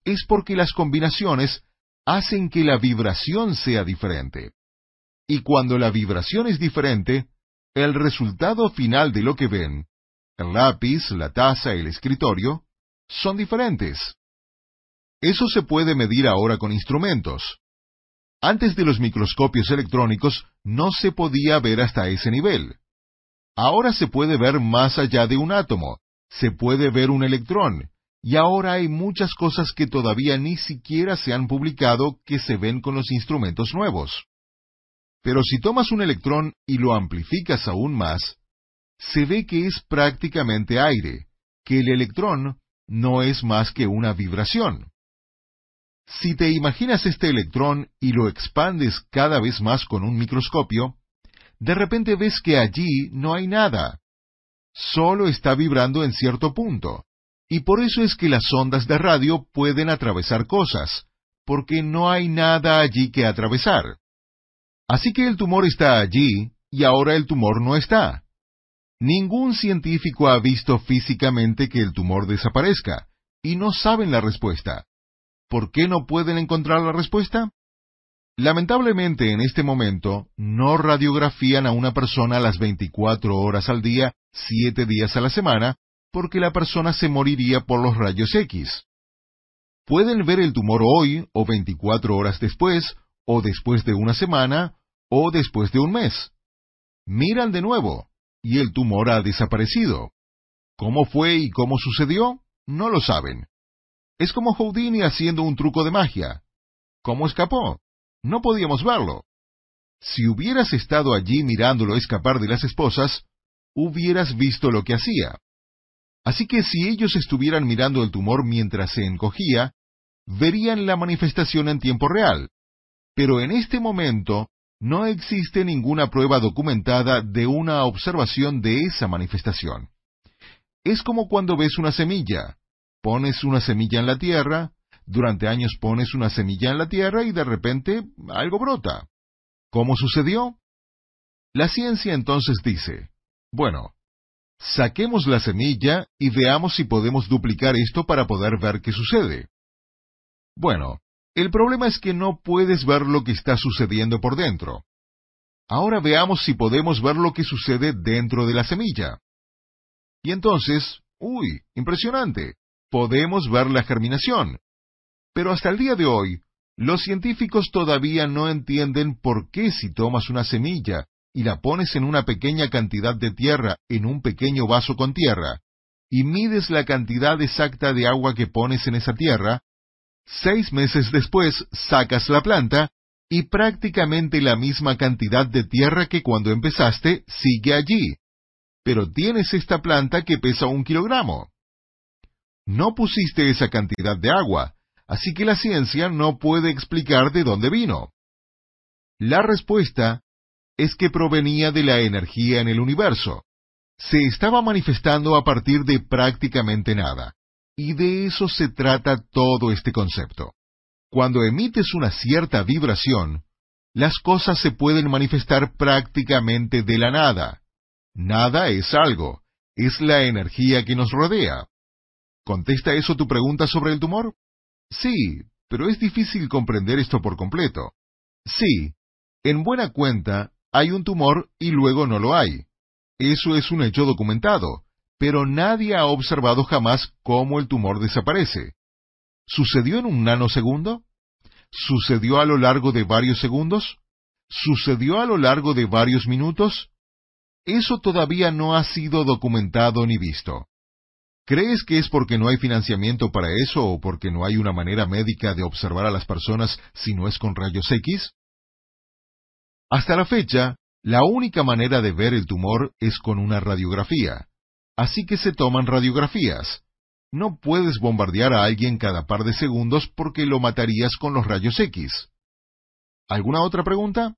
es porque las combinaciones hacen que la vibración sea diferente. Y cuando la vibración es diferente, el resultado final de lo que ven, el lápiz, la taza, el escritorio, son diferentes. Eso se puede medir ahora con instrumentos. Antes de los microscopios electrónicos no se podía ver hasta ese nivel. Ahora se puede ver más allá de un átomo, se puede ver un electrón, y ahora hay muchas cosas que todavía ni siquiera se han publicado que se ven con los instrumentos nuevos. Pero si tomas un electrón y lo amplificas aún más, se ve que es prácticamente aire, que el electrón no es más que una vibración. Si te imaginas este electrón y lo expandes cada vez más con un microscopio, de repente ves que allí no hay nada. Solo está vibrando en cierto punto. Y por eso es que las ondas de radio pueden atravesar cosas, porque no hay nada allí que atravesar. Así que el tumor está allí y ahora el tumor no está. Ningún científico ha visto físicamente que el tumor desaparezca, y no saben la respuesta. ¿Por qué no pueden encontrar la respuesta? Lamentablemente en este momento no radiografían a una persona las 24 horas al día, 7 días a la semana, porque la persona se moriría por los rayos X. Pueden ver el tumor hoy, o 24 horas después, o después de una semana, o después de un mes. Miran de nuevo, y el tumor ha desaparecido. ¿Cómo fue y cómo sucedió? No lo saben. Es como Houdini haciendo un truco de magia. ¿Cómo escapó? No podíamos verlo. Si hubieras estado allí mirándolo escapar de las esposas, hubieras visto lo que hacía. Así que si ellos estuvieran mirando el tumor mientras se encogía, verían la manifestación en tiempo real. Pero en este momento no existe ninguna prueba documentada de una observación de esa manifestación. Es como cuando ves una semilla. Pones una semilla en la tierra, durante años pones una semilla en la tierra y de repente algo brota. ¿Cómo sucedió? La ciencia entonces dice, bueno, saquemos la semilla y veamos si podemos duplicar esto para poder ver qué sucede. Bueno, el problema es que no puedes ver lo que está sucediendo por dentro. Ahora veamos si podemos ver lo que sucede dentro de la semilla. Y entonces, uy, impresionante, podemos ver la germinación. Pero hasta el día de hoy, los científicos todavía no entienden por qué si tomas una semilla y la pones en una pequeña cantidad de tierra en un pequeño vaso con tierra, y mides la cantidad exacta de agua que pones en esa tierra, seis meses después sacas la planta y prácticamente la misma cantidad de tierra que cuando empezaste sigue allí. Pero tienes esta planta que pesa un kilogramo. No pusiste esa cantidad de agua, así que la ciencia no puede explicar de dónde vino. La respuesta es que provenía de la energía en el universo. Se estaba manifestando a partir de prácticamente nada. Y de eso se trata todo este concepto. Cuando emites una cierta vibración, las cosas se pueden manifestar prácticamente de la nada. Nada es algo, es la energía que nos rodea. ¿Contesta eso tu pregunta sobre el tumor? Sí, pero es difícil comprender esto por completo. Sí, en buena cuenta, hay un tumor y luego no lo hay. Eso es un hecho documentado, pero nadie ha observado jamás cómo el tumor desaparece. ¿Sucedió en un nanosegundo? ¿Sucedió a lo largo de varios segundos? ¿Sucedió a lo largo de varios minutos? Eso todavía no ha sido documentado ni visto. ¿Crees que es porque no hay financiamiento para eso o porque no hay una manera médica de observar a las personas si no es con rayos X? Hasta la fecha, la única manera de ver el tumor es con una radiografía. Así que se toman radiografías. No puedes bombardear a alguien cada par de segundos porque lo matarías con los rayos X. ¿Alguna otra pregunta?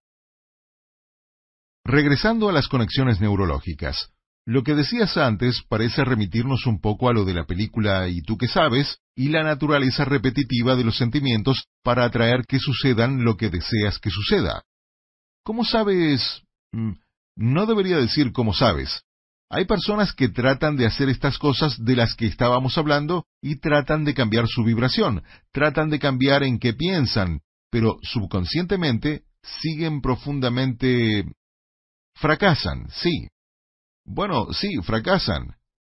Regresando a las conexiones neurológicas, lo que decías antes parece remitirnos un poco a lo de la película ¿Y tú qué sabes? y la naturaleza repetitiva de los sentimientos para atraer que sucedan lo que deseas que suceda. ¿Cómo sabes? Mm, no debería decir cómo sabes. Hay personas que tratan de hacer estas cosas de las que estábamos hablando y tratan de cambiar su vibración, tratan de cambiar en qué piensan, pero subconscientemente siguen profundamente... fracasan, sí. Bueno, sí, fracasan.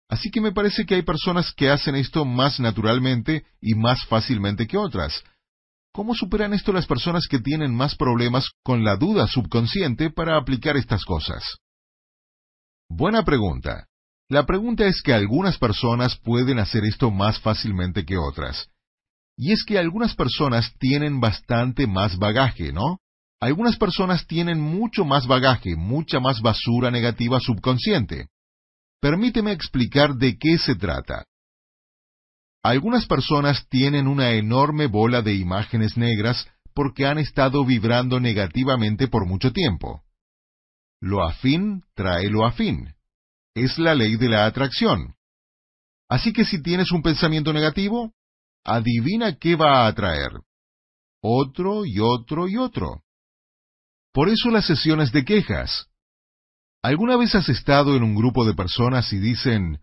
Así que me parece que hay personas que hacen esto más naturalmente y más fácilmente que otras. ¿Cómo superan esto las personas que tienen más problemas con la duda subconsciente para aplicar estas cosas? Buena pregunta. La pregunta es que algunas personas pueden hacer esto más fácilmente que otras. Y es que algunas personas tienen bastante más bagaje, ¿no? Algunas personas tienen mucho más bagaje, mucha más basura negativa subconsciente. Permíteme explicar de qué se trata. Algunas personas tienen una enorme bola de imágenes negras porque han estado vibrando negativamente por mucho tiempo. Lo afín trae lo afín. Es la ley de la atracción. Así que si tienes un pensamiento negativo, adivina qué va a atraer. Otro y otro y otro. Por eso las sesiones de quejas. ¿Alguna vez has estado en un grupo de personas y dicen,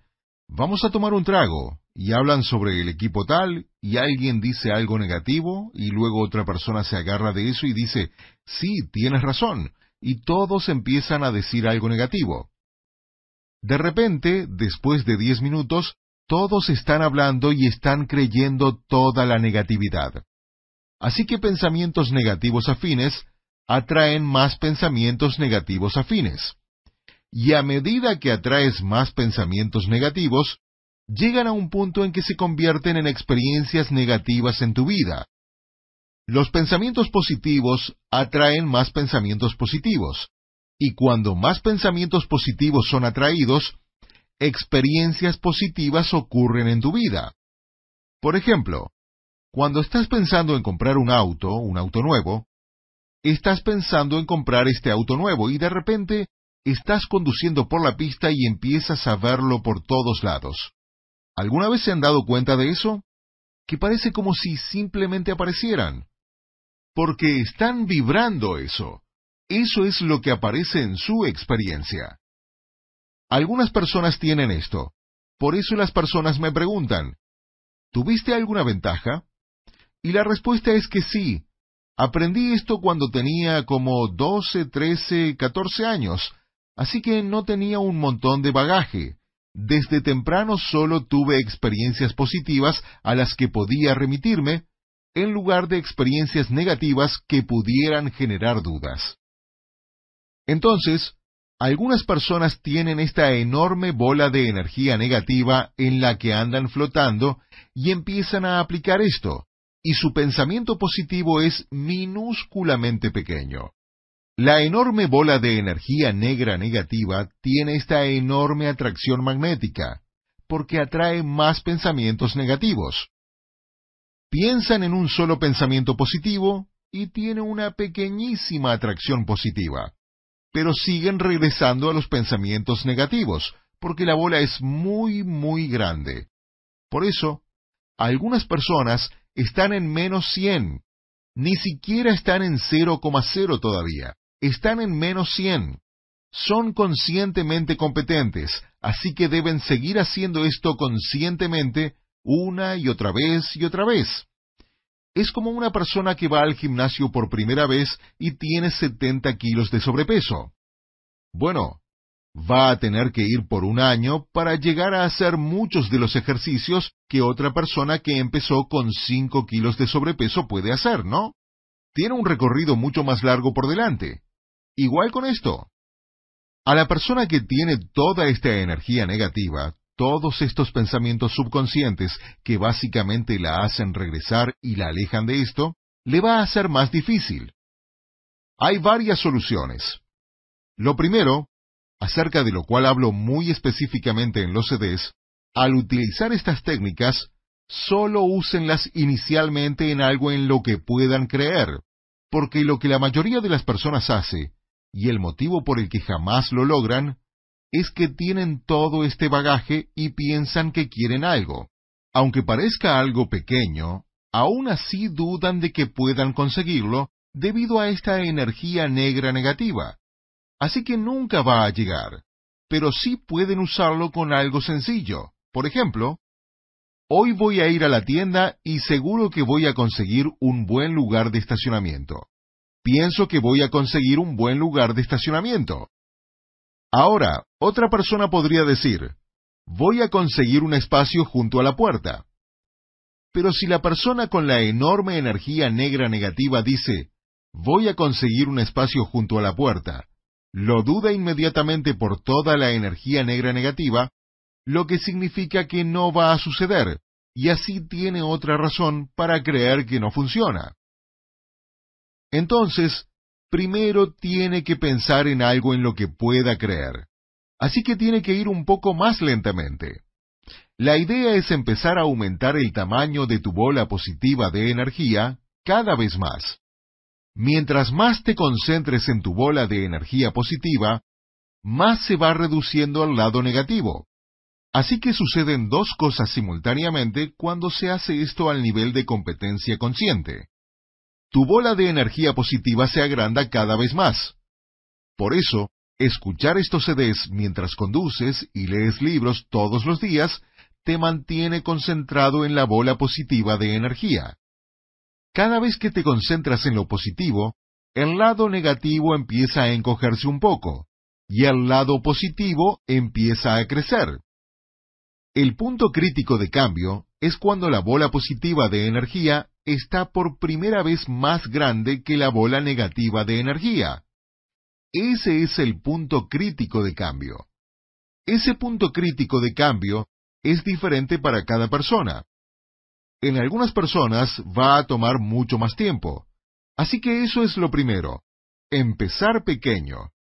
vamos a tomar un trago, y hablan sobre el equipo tal, y alguien dice algo negativo, y luego otra persona se agarra de eso y dice, sí, tienes razón, y todos empiezan a decir algo negativo. De repente, después de diez minutos, todos están hablando y están creyendo toda la negatividad. Así que pensamientos negativos afines atraen más pensamientos negativos afines. Y a medida que atraes más pensamientos negativos, llegan a un punto en que se convierten en experiencias negativas en tu vida. Los pensamientos positivos atraen más pensamientos positivos, y cuando más pensamientos positivos son atraídos, experiencias positivas ocurren en tu vida. Por ejemplo, cuando estás pensando en comprar un auto, un auto nuevo, estás pensando en comprar este auto nuevo y de repente estás conduciendo por la pista y empiezas a verlo por todos lados. ¿Alguna vez se han dado cuenta de eso? Que parece como si simplemente aparecieran. Porque están vibrando eso. Eso es lo que aparece en su experiencia. Algunas personas tienen esto. Por eso las personas me preguntan, ¿tuviste alguna ventaja? Y la respuesta es que sí. Aprendí esto cuando tenía como 12, 13, 14 años, así que no tenía un montón de bagaje. Desde temprano solo tuve experiencias positivas a las que podía remitirme, en lugar de experiencias negativas que pudieran generar dudas. Entonces, algunas personas tienen esta enorme bola de energía negativa en la que andan flotando y empiezan a aplicar esto, y su pensamiento positivo es minúsculamente pequeño. La enorme bola de energía negra negativa tiene esta enorme atracción magnética, porque atrae más pensamientos negativos. Piensan en un solo pensamiento positivo y tiene una pequeñísima atracción positiva, pero siguen regresando a los pensamientos negativos, porque la bola es muy, muy grande. Por eso, algunas personas están en menos 100. Ni siquiera están en 0,0 todavía. Están en menos 100. Son conscientemente competentes, así que deben seguir haciendo esto conscientemente una y otra vez y otra vez. Es como una persona que va al gimnasio por primera vez y tiene 70 kilos de sobrepeso. Bueno, va a tener que ir por un año para llegar a hacer muchos de los ejercicios que otra persona que empezó con 5 kilos de sobrepeso puede hacer, ¿no? Tiene un recorrido mucho más largo por delante. Igual con esto. A la persona que tiene toda esta energía negativa, todos estos pensamientos subconscientes que básicamente la hacen regresar y la alejan de esto, le va a ser más difícil. Hay varias soluciones. Lo primero acerca de lo cual hablo muy específicamente en los CDs, al utilizar estas técnicas, solo úsenlas inicialmente en algo en lo que puedan creer, porque lo que la mayoría de las personas hace, y el motivo por el que jamás lo logran, es que tienen todo este bagaje y piensan que quieren algo. Aunque parezca algo pequeño, aún así dudan de que puedan conseguirlo debido a esta energía negra negativa, así que nunca va a llegar, pero sí pueden usarlo con algo sencillo. Por ejemplo, hoy voy a ir a la tienda y seguro que voy a conseguir un buen lugar de estacionamiento. Pienso que voy a conseguir un buen lugar de estacionamiento. Ahora, otra persona podría decir, voy a conseguir un espacio junto a la puerta. Pero si la persona con la enorme energía negra negativa dice, voy a conseguir un espacio junto a la puerta, lo duda inmediatamente por toda la energía negra negativa, lo que significa que no va a suceder, y así tiene otra razón para creer que no funciona. Entonces, primero tiene que pensar en algo en lo que pueda creer. Así que tiene que ir un poco más lentamente. La idea es empezar a aumentar el tamaño de tu bola positiva de energía cada vez más. Mientras más te concentres en tu bola de energía positiva, más se va reduciendo al lado negativo. Así que suceden dos cosas simultáneamente cuando se hace esto al nivel de competencia consciente. Tu bola de energía positiva se agranda cada vez más. Por eso, escuchar estos CDs mientras conduces y lees libros todos los días te mantiene concentrado en la bola positiva de energía. Cada vez que te concentras en lo positivo, el lado negativo empieza a encogerse un poco, y el lado positivo empieza a crecer. El punto crítico de cambio es cuando la bola positiva de energía está por primera vez más grande que la bola negativa de energía. Ese es el punto crítico de cambio. Ese punto crítico de cambio es diferente para cada persona en algunas personas va a tomar mucho más tiempo. Así que eso es lo primero, empezar pequeño.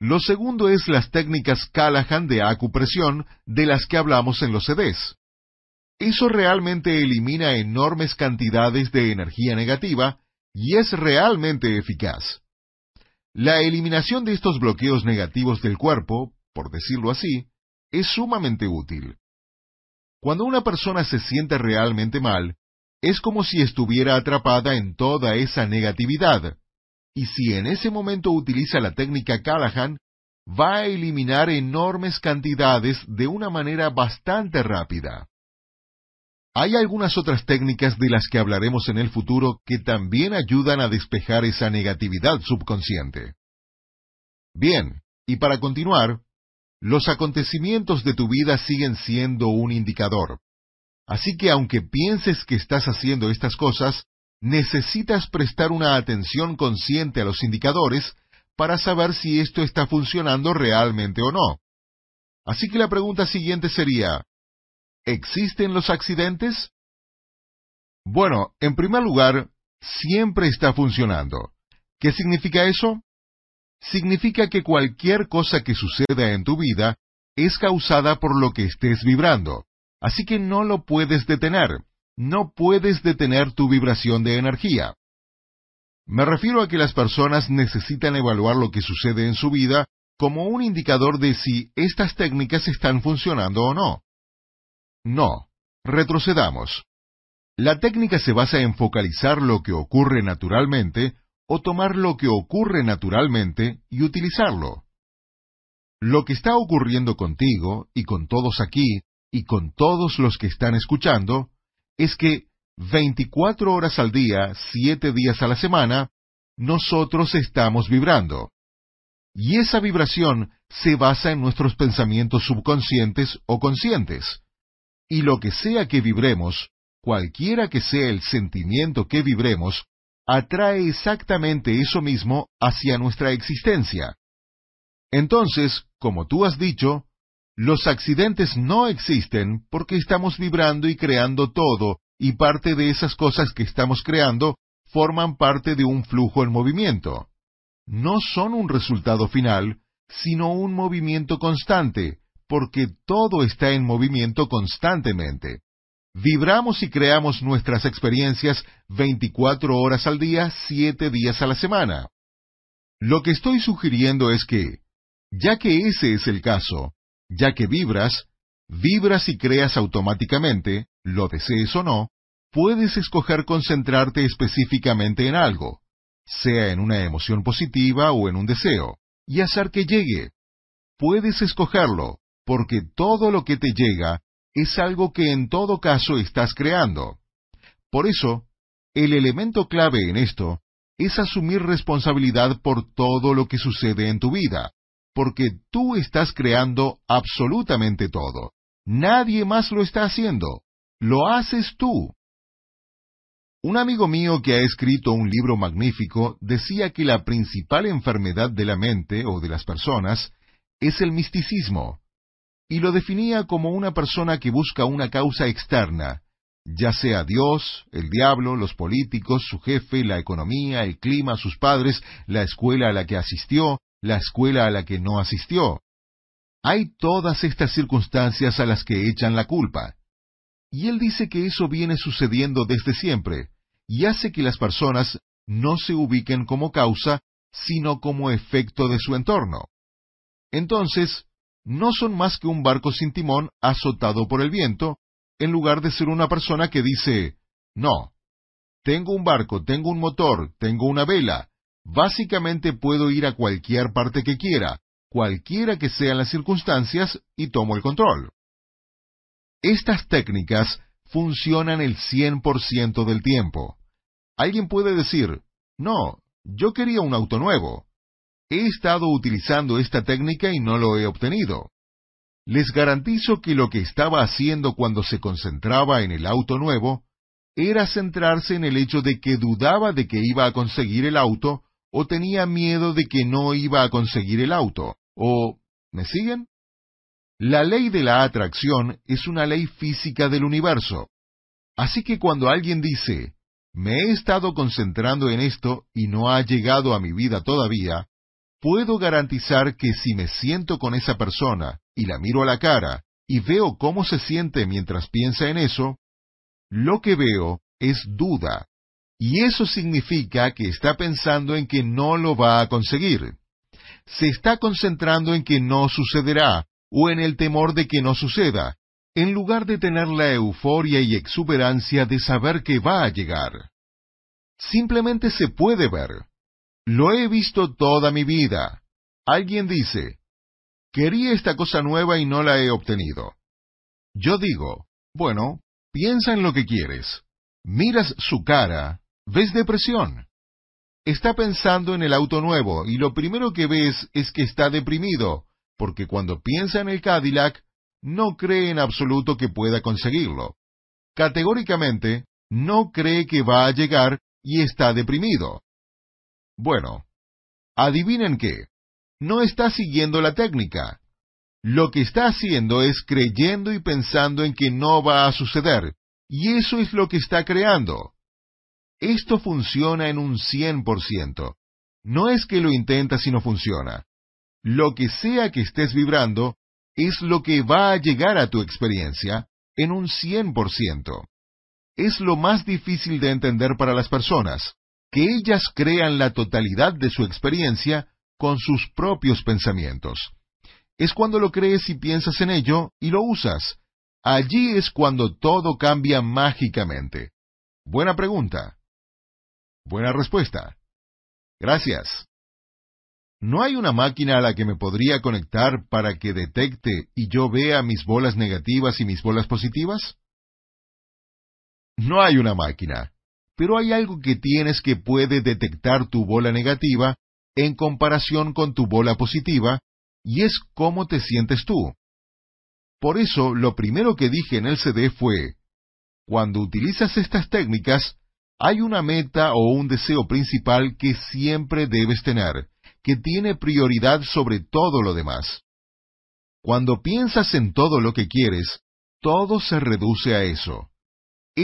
Lo segundo es las técnicas Callahan de acupresión de las que hablamos en los CDs. Eso realmente elimina enormes cantidades de energía negativa y es realmente eficaz. La eliminación de estos bloqueos negativos del cuerpo, por decirlo así, es sumamente útil. Cuando una persona se siente realmente mal, es como si estuviera atrapada en toda esa negatividad. Y si en ese momento utiliza la técnica Callahan, va a eliminar enormes cantidades de una manera bastante rápida. Hay algunas otras técnicas de las que hablaremos en el futuro que también ayudan a despejar esa negatividad subconsciente. Bien, y para continuar, los acontecimientos de tu vida siguen siendo un indicador. Así que aunque pienses que estás haciendo estas cosas, necesitas prestar una atención consciente a los indicadores para saber si esto está funcionando realmente o no. Así que la pregunta siguiente sería, ¿existen los accidentes? Bueno, en primer lugar, siempre está funcionando. ¿Qué significa eso? significa que cualquier cosa que suceda en tu vida es causada por lo que estés vibrando. Así que no lo puedes detener. No puedes detener tu vibración de energía. Me refiero a que las personas necesitan evaluar lo que sucede en su vida como un indicador de si estas técnicas están funcionando o no. No, Retrocedamos. La técnica se basa en focalizar lo que ocurre naturalmente o tomar lo que ocurre naturalmente y utilizarlo. Lo que está ocurriendo contigo y con todos aquí y con todos los que están escuchando es que 24 horas al día, 7 días a la semana, nosotros estamos vibrando. Y esa vibración se basa en nuestros pensamientos subconscientes o conscientes. Y lo que sea que vibremos, cualquiera que sea el sentimiento que vibremos, atrae exactamente eso mismo hacia nuestra existencia. Entonces, como tú has dicho, los accidentes no existen porque estamos vibrando y creando todo, y parte de esas cosas que estamos creando forman parte de un flujo en movimiento. No son un resultado final, sino un movimiento constante, porque todo está en movimiento constantemente. Vibramos y creamos nuestras experiencias 24 horas al día, 7 días a la semana. Lo que estoy sugiriendo es que, ya que ese es el caso, ya que vibras, vibras y creas automáticamente, lo desees o no, puedes escoger concentrarte específicamente en algo, sea en una emoción positiva o en un deseo, y hacer que llegue. Puedes escogerlo, porque todo lo que te llega es algo que en todo caso estás creando. Por eso, el elemento clave en esto es asumir responsabilidad por todo lo que sucede en tu vida, porque tú estás creando absolutamente todo. Nadie más lo está haciendo. Lo haces tú. Un amigo mío que ha escrito un libro magnífico decía que la principal enfermedad de la mente o de las personas es el misticismo, y lo definía como una persona que busca una causa externa, ya sea Dios, el diablo, los políticos, su jefe, la economía, el clima, sus padres, la escuela a la que asistió, la escuela a la que no asistió. Hay todas estas circunstancias a las que echan la culpa. Y él dice que eso viene sucediendo desde siempre, y hace que las personas no se ubiquen como causa, sino como efecto de su entorno. Entonces, no son más que un barco sin timón azotado por el viento, en lugar de ser una persona que dice, no, tengo un barco, tengo un motor, tengo una vela, básicamente puedo ir a cualquier parte que quiera, cualquiera que sean las circunstancias, y tomo el control. Estas técnicas funcionan el 100% del tiempo. Alguien puede decir, no, yo quería un auto nuevo. He estado utilizando esta técnica y no lo he obtenido. Les garantizo que lo que estaba haciendo cuando se concentraba en el auto nuevo era centrarse en el hecho de que dudaba de que iba a conseguir el auto o tenía miedo de que no iba a conseguir el auto. ¿O me siguen? La ley de la atracción es una ley física del universo. Así que cuando alguien dice, me he estado concentrando en esto y no ha llegado a mi vida todavía, puedo garantizar que si me siento con esa persona y la miro a la cara y veo cómo se siente mientras piensa en eso, lo que veo es duda. Y eso significa que está pensando en que no lo va a conseguir. Se está concentrando en que no sucederá o en el temor de que no suceda, en lugar de tener la euforia y exuberancia de saber que va a llegar. Simplemente se puede ver. Lo he visto toda mi vida. Alguien dice, quería esta cosa nueva y no la he obtenido. Yo digo, bueno, piensa en lo que quieres. Miras su cara, ves depresión. Está pensando en el auto nuevo y lo primero que ves es que está deprimido, porque cuando piensa en el Cadillac, no cree en absoluto que pueda conseguirlo. Categóricamente, no cree que va a llegar y está deprimido. Bueno, adivinen qué, no está siguiendo la técnica. Lo que está haciendo es creyendo y pensando en que no va a suceder, y eso es lo que está creando. Esto funciona en un 100%. No es que lo intentas y no funciona. Lo que sea que estés vibrando es lo que va a llegar a tu experiencia en un 100%. Es lo más difícil de entender para las personas que ellas crean la totalidad de su experiencia con sus propios pensamientos. Es cuando lo crees y piensas en ello y lo usas, allí es cuando todo cambia mágicamente. Buena pregunta. Buena respuesta. Gracias. ¿No hay una máquina a la que me podría conectar para que detecte y yo vea mis bolas negativas y mis bolas positivas? No hay una máquina, pero hay algo que tienes que puede detectar tu bola negativa en comparación con tu bola positiva, y es cómo te sientes tú. Por eso, lo primero que dije en el CD fue, cuando utilizas estas técnicas, hay una meta o un deseo principal que siempre debes tener, que tiene prioridad sobre todo lo demás. Cuando piensas en todo lo que quieres, todo se reduce a eso.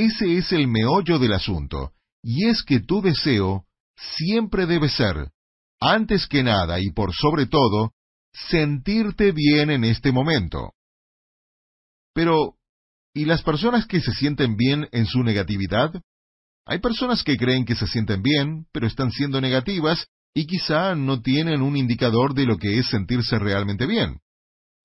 Ese es el meollo del asunto, y es que tu deseo siempre debe ser, antes que nada y por sobre todo, sentirte bien en este momento. Pero, ¿y las personas que se sienten bien en su negatividad? Hay personas que creen que se sienten bien, pero están siendo negativas y quizá no tienen un indicador de lo que es sentirse realmente bien.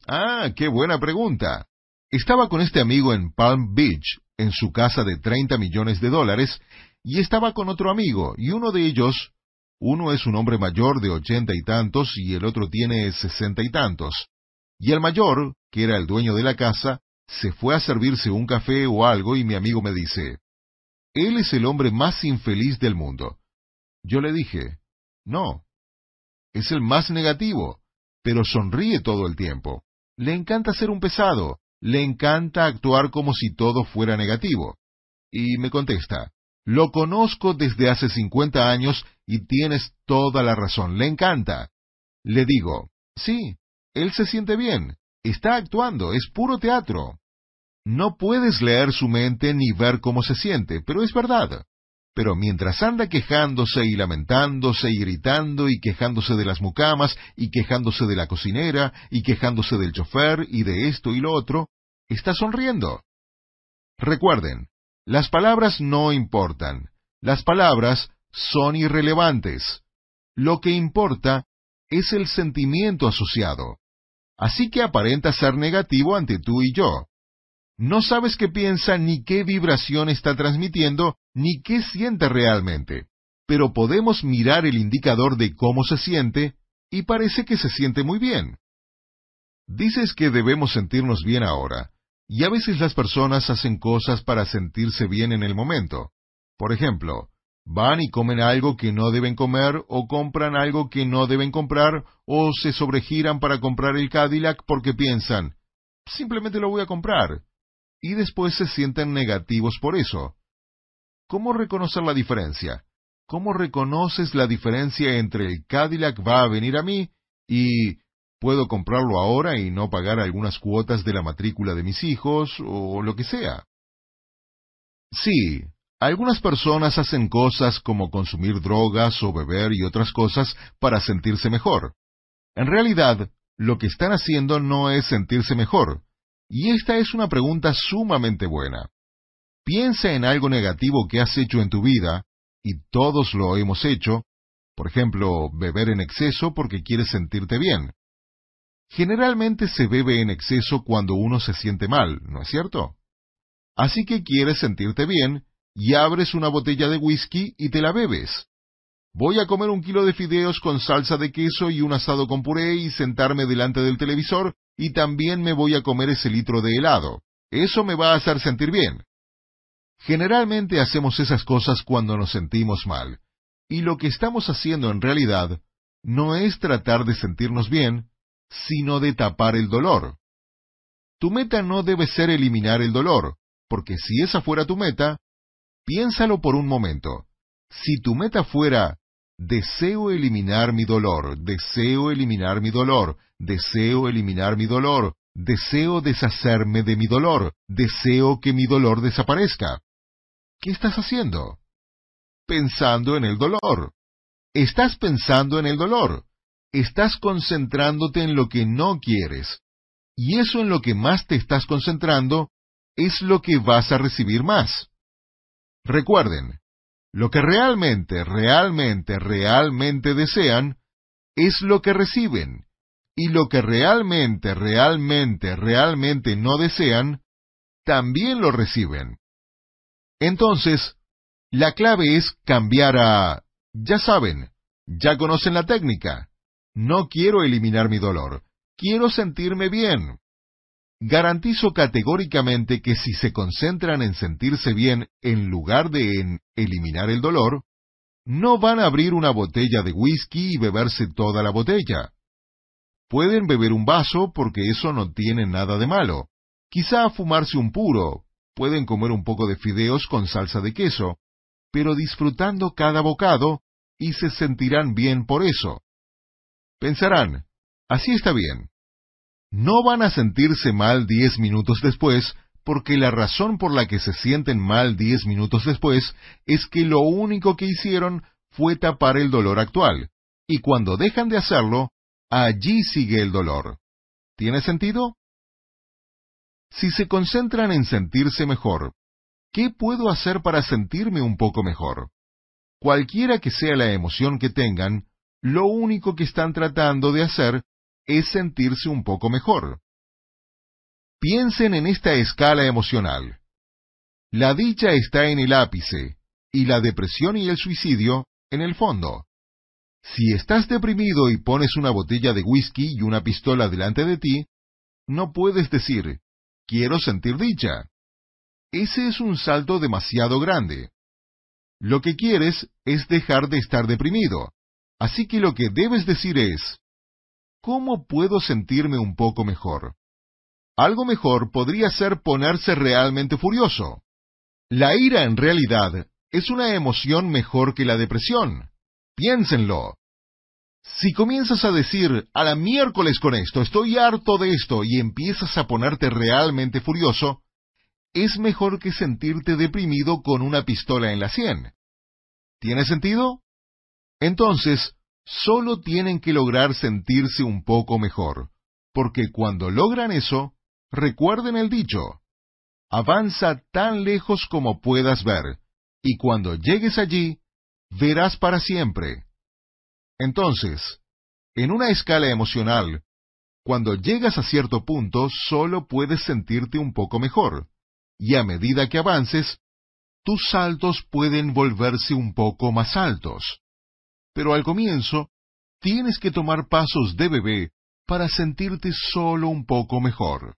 Ah, qué buena pregunta. Estaba con este amigo en Palm Beach, en su casa de 30 millones de dólares, y estaba con otro amigo, y uno de ellos, uno es un hombre mayor de ochenta y tantos y el otro tiene sesenta y tantos. Y el mayor, que era el dueño de la casa, se fue a servirse un café o algo y mi amigo me dice, Él es el hombre más infeliz del mundo. Yo le dije, no. Es el más negativo, pero sonríe todo el tiempo. Le encanta ser un pesado, le encanta actuar como si todo fuera negativo. Y me contesta, lo conozco desde hace cincuenta años y tienes toda la razón, le encanta. Le digo, sí, él se siente bien, está actuando, es puro teatro. No puedes leer su mente ni ver cómo se siente, pero es verdad. Pero mientras anda quejándose y lamentándose y gritando y quejándose de las mucamas y quejándose de la cocinera y quejándose del chofer y de esto y lo otro, está sonriendo. Recuerden, las palabras no importan. Las palabras son irrelevantes. Lo que importa es el sentimiento asociado. Así que aparenta ser negativo ante tú y yo. No sabes qué piensa, ni qué vibración está transmitiendo, ni qué siente realmente. Pero podemos mirar el indicador de cómo se siente, y parece que se siente muy bien. Dices que debemos sentirnos bien ahora, y a veces las personas hacen cosas para sentirse bien en el momento. Por ejemplo, van y comen algo que no deben comer, o compran algo que no deben comprar, o se sobregiran para comprar el Cadillac porque piensan, simplemente lo voy a comprar y después se sienten negativos por eso. ¿Cómo reconocer la diferencia? ¿Cómo reconoces la diferencia entre el Cadillac va a venir a mí y puedo comprarlo ahora y no pagar algunas cuotas de la matrícula de mis hijos o lo que sea? Sí, algunas personas hacen cosas como consumir drogas o beber y otras cosas para sentirse mejor. En realidad, lo que están haciendo no es sentirse mejor, y esta es una pregunta sumamente buena. Piensa en algo negativo que has hecho en tu vida, y todos lo hemos hecho, por ejemplo, beber en exceso porque quieres sentirte bien. Generalmente se bebe en exceso cuando uno se siente mal, ¿no es cierto? Así que quieres sentirte bien, y abres una botella de whisky y te la bebes. Voy a comer un kilo de fideos con salsa de queso y un asado con puré y sentarme delante del televisor y también me voy a comer ese litro de helado. Eso me va a hacer sentir bien. Generalmente hacemos esas cosas cuando nos sentimos mal, y lo que estamos haciendo en realidad no es tratar de sentirnos bien, sino de tapar el dolor. Tu meta no debe ser eliminar el dolor, porque si esa fuera tu meta, piénsalo por un momento. Si tu meta fuera Deseo eliminar mi dolor, deseo eliminar mi dolor, deseo eliminar mi dolor, deseo deshacerme de mi dolor, deseo que mi dolor desaparezca. ¿Qué estás haciendo? Pensando en el dolor. Estás pensando en el dolor. Estás concentrándote en lo que no quieres. Y eso en lo que más te estás concentrando es lo que vas a recibir más. Recuerden, lo que realmente, realmente, realmente desean es lo que reciben. Y lo que realmente, realmente, realmente no desean también lo reciben. Entonces, la clave es cambiar a, ya saben, ya conocen la técnica. No quiero eliminar mi dolor, quiero sentirme bien. Garantizo categóricamente que si se concentran en sentirse bien en lugar de en eliminar el dolor, no van a abrir una botella de whisky y beberse toda la botella. Pueden beber un vaso porque eso no tiene nada de malo. Quizá fumarse un puro, pueden comer un poco de fideos con salsa de queso, pero disfrutando cada bocado y se sentirán bien por eso. Pensarán, así está bien. No van a sentirse mal diez minutos después, porque la razón por la que se sienten mal diez minutos después es que lo único que hicieron fue tapar el dolor actual, y cuando dejan de hacerlo, allí sigue el dolor. ¿Tiene sentido? Si se concentran en sentirse mejor, ¿qué puedo hacer para sentirme un poco mejor? Cualquiera que sea la emoción que tengan, lo único que están tratando de hacer es sentirse un poco mejor. Piensen en esta escala emocional. La dicha está en el ápice y la depresión y el suicidio en el fondo. Si estás deprimido y pones una botella de whisky y una pistola delante de ti, no puedes decir, quiero sentir dicha. Ese es un salto demasiado grande. Lo que quieres es dejar de estar deprimido. Así que lo que debes decir es, ¿cómo puedo sentirme un poco mejor? Algo mejor podría ser ponerse realmente furioso. La ira en realidad es una emoción mejor que la depresión. Piénsenlo. Si comienzas a decir, a la miércoles con esto, estoy harto de esto, y empiezas a ponerte realmente furioso, es mejor que sentirte deprimido con una pistola en la sien. ¿Tiene sentido? Entonces, solo tienen que lograr sentirse un poco mejor, porque cuando logran eso, recuerden el dicho, avanza tan lejos como puedas ver, y cuando llegues allí, verás para siempre. Entonces, en una escala emocional, cuando llegas a cierto punto solo puedes sentirte un poco mejor, y a medida que avances, tus saltos pueden volverse un poco más altos. Pero al comienzo, tienes que tomar pasos de bebé para sentirte solo un poco mejor.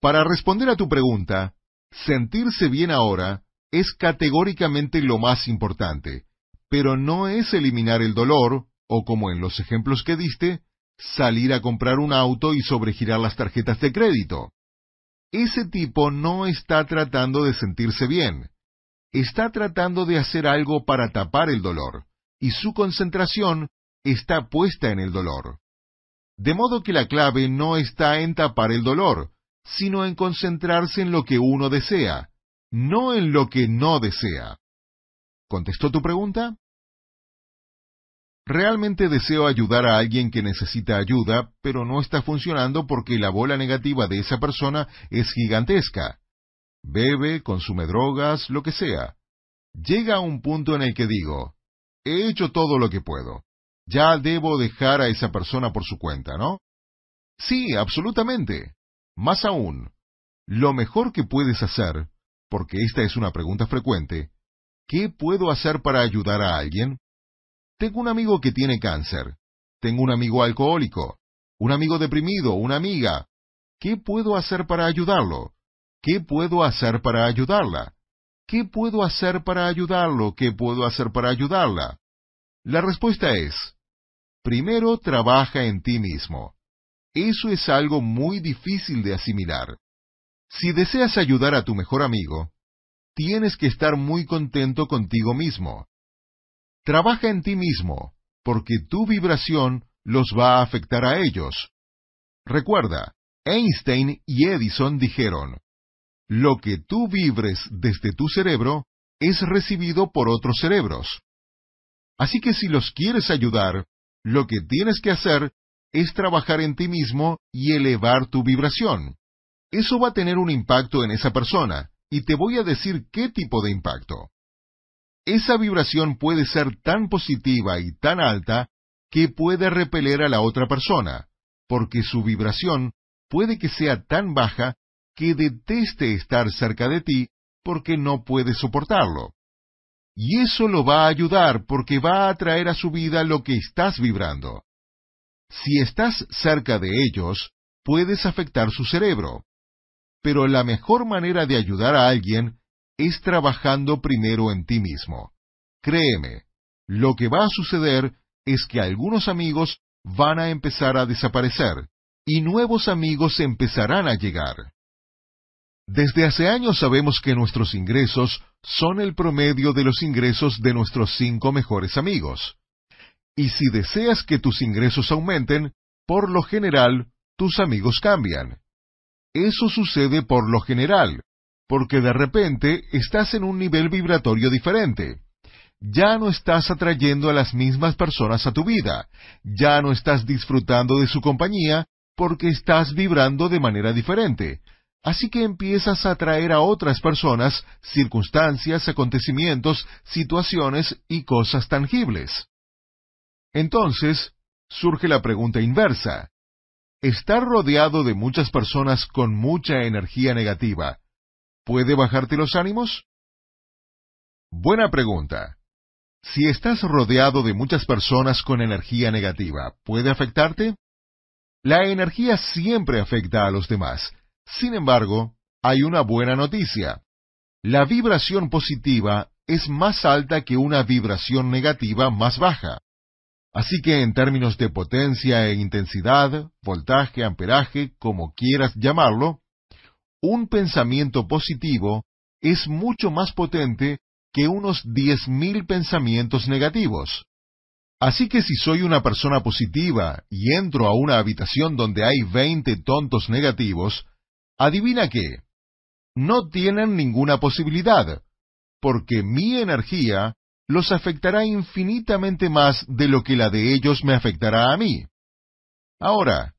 Para responder a tu pregunta, sentirse bien ahora es categóricamente lo más importante, pero no es eliminar el dolor, o como en los ejemplos que diste, salir a comprar un auto y sobregirar las tarjetas de crédito. Ese tipo no está tratando de sentirse bien, está tratando de hacer algo para tapar el dolor, y su concentración está puesta en el dolor. De modo que la clave no está en tapar el dolor, sino en concentrarse en lo que uno desea, no en lo que no desea. ¿Contestó tu pregunta? Realmente deseo ayudar a alguien que necesita ayuda, pero no está funcionando porque la bola negativa de esa persona es gigantesca. Bebe, consume drogas, lo que sea. Llega a un punto en el que digo, he hecho todo lo que puedo. Ya debo dejar a esa persona por su cuenta, ¿no? Sí, absolutamente. Más aún, lo mejor que puedes hacer porque esta es una pregunta frecuente, ¿qué puedo hacer para ayudar a alguien? Tengo un amigo que tiene cáncer, tengo un amigo alcohólico, un amigo deprimido, una amiga. ¿Qué puedo hacer para ayudarlo? ¿Qué puedo hacer para ayudarla? ¿Qué puedo hacer para ayudarlo? ¿Qué puedo hacer para ayudarla? La respuesta es, primero trabaja en ti mismo. Eso es algo muy difícil de asimilar. Si deseas ayudar a tu mejor amigo, tienes que estar muy contento contigo mismo. Trabaja en ti mismo, porque tu vibración los va a afectar a ellos. Recuerda, Einstein y Edison dijeron, lo que tú vibres desde tu cerebro es recibido por otros cerebros. Así que si los quieres ayudar, lo que tienes que hacer es trabajar en ti mismo y elevar tu vibración eso va a tener un impacto en esa persona, y te voy a decir qué tipo de impacto. Esa vibración puede ser tan positiva y tan alta que puede repeler a la otra persona, porque su vibración puede que sea tan baja que deteste estar cerca de ti porque no puede soportarlo. Y eso lo va a ayudar porque va a atraer a su vida lo que estás vibrando. Si estás cerca de ellos, puedes afectar su cerebro. Pero la mejor manera de ayudar a alguien es trabajando primero en ti mismo. Créeme, lo que va a suceder es que algunos amigos van a empezar a desaparecer y nuevos amigos empezarán a llegar. Desde hace años sabemos que nuestros ingresos son el promedio de los ingresos de nuestros cinco mejores amigos. Y si deseas que tus ingresos aumenten, por lo general, tus amigos cambian. Eso sucede por lo general, porque de repente estás en un nivel vibratorio diferente. Ya no estás atrayendo a las mismas personas a tu vida, ya no estás disfrutando de su compañía porque estás vibrando de manera diferente. Así que empiezas a atraer a otras personas, circunstancias, acontecimientos, situaciones y cosas tangibles. Entonces, surge la pregunta inversa. ¿Estar rodeado de muchas personas con mucha energía negativa puede bajarte los ánimos? Buena pregunta. Si estás rodeado de muchas personas con energía negativa, ¿puede afectarte? La energía siempre afecta a los demás. Sin embargo, hay una buena noticia. La vibración positiva es más alta que una vibración negativa más baja. Así que en términos de potencia e intensidad, voltaje, amperaje, como quieras llamarlo, un pensamiento positivo es mucho más potente que unos diez mil pensamientos negativos. Así que si soy una persona positiva y entro a una habitación donde hay veinte tontos negativos, adivina qué, no tienen ninguna posibilidad, porque mi energía los afectará infinitamente más de lo que la de ellos me afectará a mí. Ahora,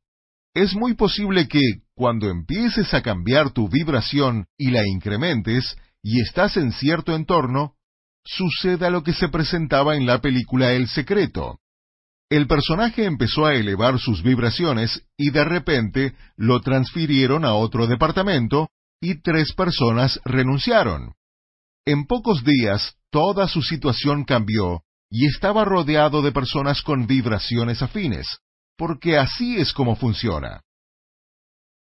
es muy posible que, cuando empieces a cambiar tu vibración y la incrementes, y estás en cierto entorno, suceda lo que se presentaba en la película El Secreto. El personaje empezó a elevar sus vibraciones y de repente lo transfirieron a otro departamento y tres personas renunciaron. En pocos días toda su situación cambió y estaba rodeado de personas con vibraciones afines, porque así es como funciona.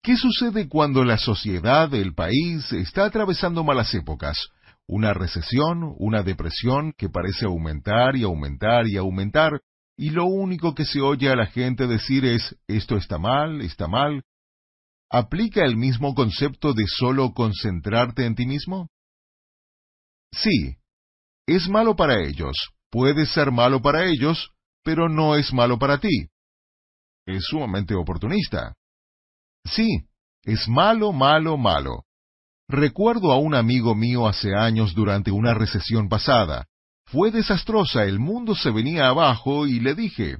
¿Qué sucede cuando la sociedad, el país, está atravesando malas épocas? Una recesión, una depresión que parece aumentar y aumentar y aumentar, y lo único que se oye a la gente decir es esto está mal, está mal. ¿Aplica el mismo concepto de solo concentrarte en ti mismo? Sí, es malo para ellos, puede ser malo para ellos, pero no es malo para ti. Es sumamente oportunista. Sí, es malo, malo, malo. Recuerdo a un amigo mío hace años durante una recesión pasada. Fue desastrosa, el mundo se venía abajo y le dije,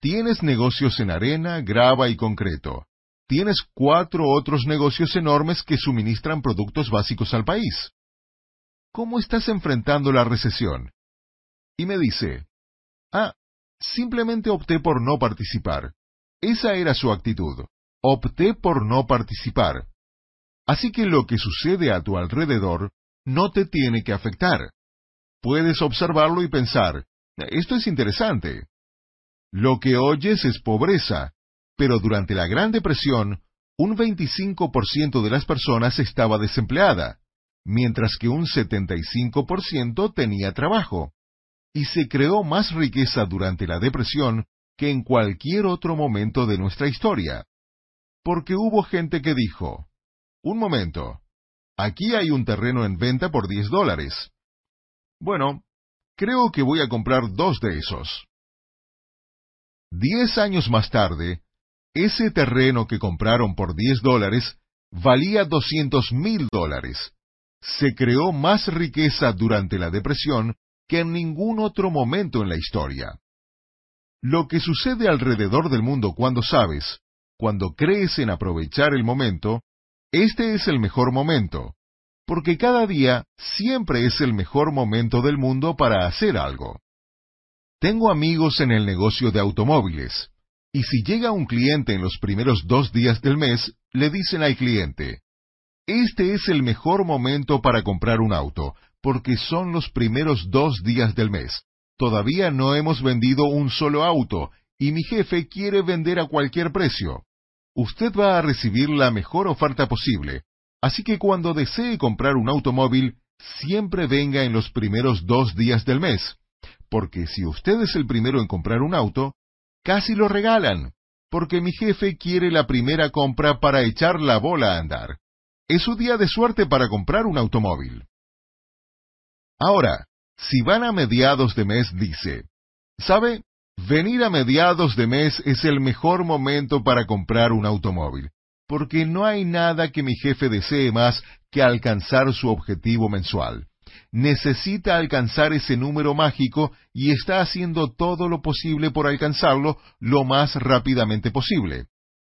tienes negocios en arena, grava y concreto. Tienes cuatro otros negocios enormes que suministran productos básicos al país. ¿Cómo estás enfrentando la recesión? Y me dice, ah, simplemente opté por no participar. Esa era su actitud opté por no participar. Así que lo que sucede a tu alrededor no te tiene que afectar. Puedes observarlo y pensar, esto es interesante. Lo que oyes es pobreza, pero durante la Gran Depresión, un 25% de las personas estaba desempleada, mientras que un 75% tenía trabajo. Y se creó más riqueza durante la depresión que en cualquier otro momento de nuestra historia porque hubo gente que dijo, un momento, aquí hay un terreno en venta por 10 dólares. Bueno, creo que voy a comprar dos de esos. Diez años más tarde, ese terreno que compraron por 10 dólares valía 200 mil dólares. Se creó más riqueza durante la depresión que en ningún otro momento en la historia. Lo que sucede alrededor del mundo cuando sabes, cuando crees en aprovechar el momento, este es el mejor momento, porque cada día siempre es el mejor momento del mundo para hacer algo. Tengo amigos en el negocio de automóviles, y si llega un cliente en los primeros dos días del mes, le dicen al cliente, Este es el mejor momento para comprar un auto, porque son los primeros dos días del mes. Todavía no hemos vendido un solo auto, y mi jefe quiere vender a cualquier precio. Usted va a recibir la mejor oferta posible, así que cuando desee comprar un automóvil, siempre venga en los primeros dos días del mes, porque si usted es el primero en comprar un auto, casi lo regalan, porque mi jefe quiere la primera compra para echar la bola a andar. Es su día de suerte para comprar un automóvil. Ahora, si van a mediados de mes, dice, ¿sabe? Venir a mediados de mes es el mejor momento para comprar un automóvil, porque no hay nada que mi jefe desee más que alcanzar su objetivo mensual. Necesita alcanzar ese número mágico y está haciendo todo lo posible por alcanzarlo lo más rápidamente posible.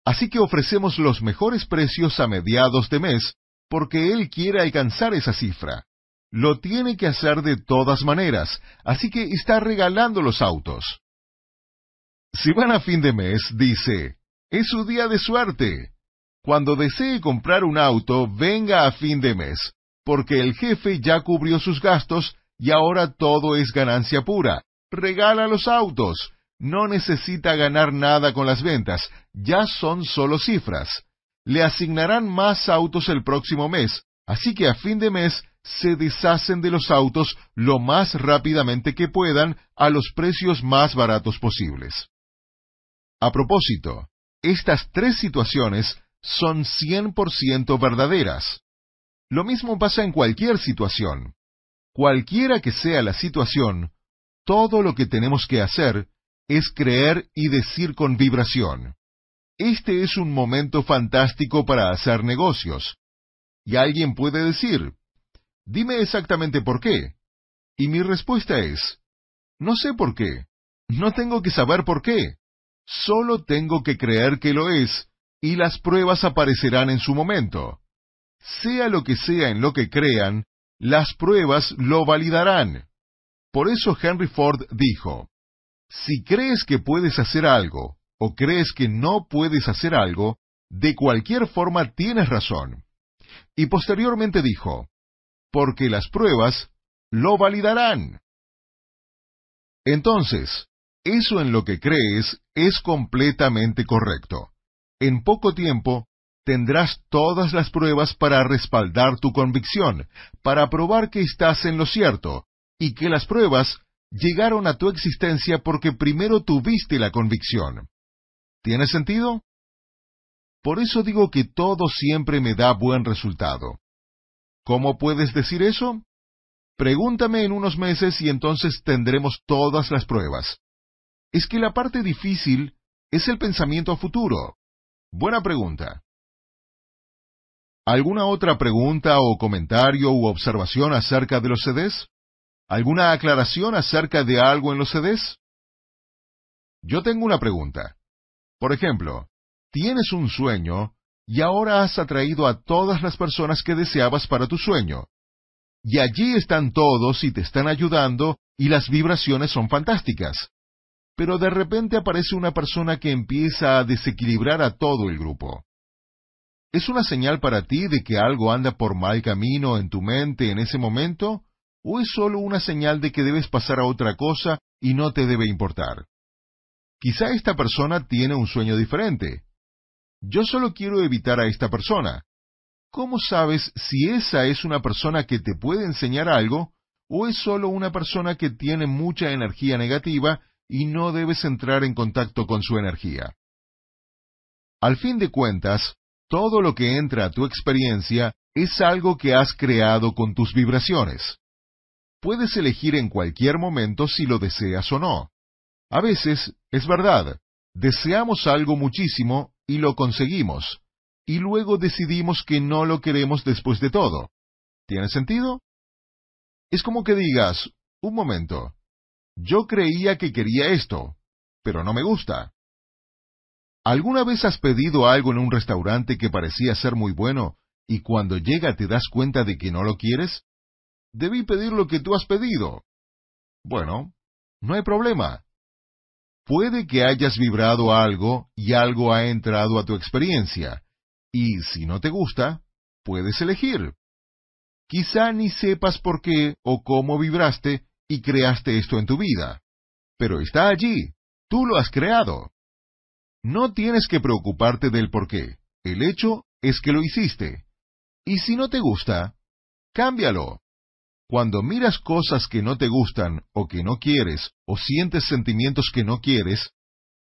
Así que ofrecemos los mejores precios a mediados de mes, porque él quiere alcanzar esa cifra. Lo tiene que hacer de todas maneras, así que está regalando los autos. Si van a fin de mes, dice, es su día de suerte. Cuando desee comprar un auto, venga a fin de mes, porque el jefe ya cubrió sus gastos y ahora todo es ganancia pura. Regala los autos, no necesita ganar nada con las ventas, ya son solo cifras. Le asignarán más autos el próximo mes, así que a fin de mes se deshacen de los autos lo más rápidamente que puedan a los precios más baratos posibles. A propósito, estas tres situaciones son 100% verdaderas. Lo mismo pasa en cualquier situación. Cualquiera que sea la situación, todo lo que tenemos que hacer es creer y decir con vibración. Este es un momento fantástico para hacer negocios. Y alguien puede decir, dime exactamente por qué. Y mi respuesta es, no sé por qué. No tengo que saber por qué. Solo tengo que creer que lo es, y las pruebas aparecerán en su momento. Sea lo que sea en lo que crean, las pruebas lo validarán. Por eso Henry Ford dijo, si crees que puedes hacer algo o crees que no puedes hacer algo, de cualquier forma tienes razón. Y posteriormente dijo, porque las pruebas lo validarán. Entonces, eso en lo que crees es completamente correcto. En poco tiempo tendrás todas las pruebas para respaldar tu convicción, para probar que estás en lo cierto, y que las pruebas llegaron a tu existencia porque primero tuviste la convicción. ¿Tiene sentido? Por eso digo que todo siempre me da buen resultado. ¿Cómo puedes decir eso? Pregúntame en unos meses y entonces tendremos todas las pruebas. Es que la parte difícil es el pensamiento a futuro. Buena pregunta. ¿Alguna otra pregunta o comentario u observación acerca de los CDs? ¿Alguna aclaración acerca de algo en los CDs? Yo tengo una pregunta. Por ejemplo, tienes un sueño y ahora has atraído a todas las personas que deseabas para tu sueño. Y allí están todos y te están ayudando y las vibraciones son fantásticas. Pero de repente aparece una persona que empieza a desequilibrar a todo el grupo. ¿Es una señal para ti de que algo anda por mal camino en tu mente en ese momento? ¿O es solo una señal de que debes pasar a otra cosa y no te debe importar? Quizá esta persona tiene un sueño diferente. Yo solo quiero evitar a esta persona. ¿Cómo sabes si esa es una persona que te puede enseñar algo o es solo una persona que tiene mucha energía negativa y no debes entrar en contacto con su energía? Al fin de cuentas, todo lo que entra a tu experiencia es algo que has creado con tus vibraciones. Puedes elegir en cualquier momento si lo deseas o no. A veces, es verdad, deseamos algo muchísimo y lo conseguimos, y luego decidimos que no lo queremos después de todo. ¿Tiene sentido? Es como que digas, un momento, yo creía que quería esto, pero no me gusta. ¿Alguna vez has pedido algo en un restaurante que parecía ser muy bueno y cuando llega te das cuenta de que no lo quieres? Debí pedir lo que tú has pedido. Bueno, no hay problema. Puede que hayas vibrado algo y algo ha entrado a tu experiencia, y si no te gusta, puedes elegir. Quizá ni sepas por qué o cómo vibraste y creaste esto en tu vida, pero está allí, tú lo has creado. No tienes que preocuparte del por qué, el hecho es que lo hiciste. Y si no te gusta, cámbialo. Cuando miras cosas que no te gustan o que no quieres o sientes sentimientos que no quieres,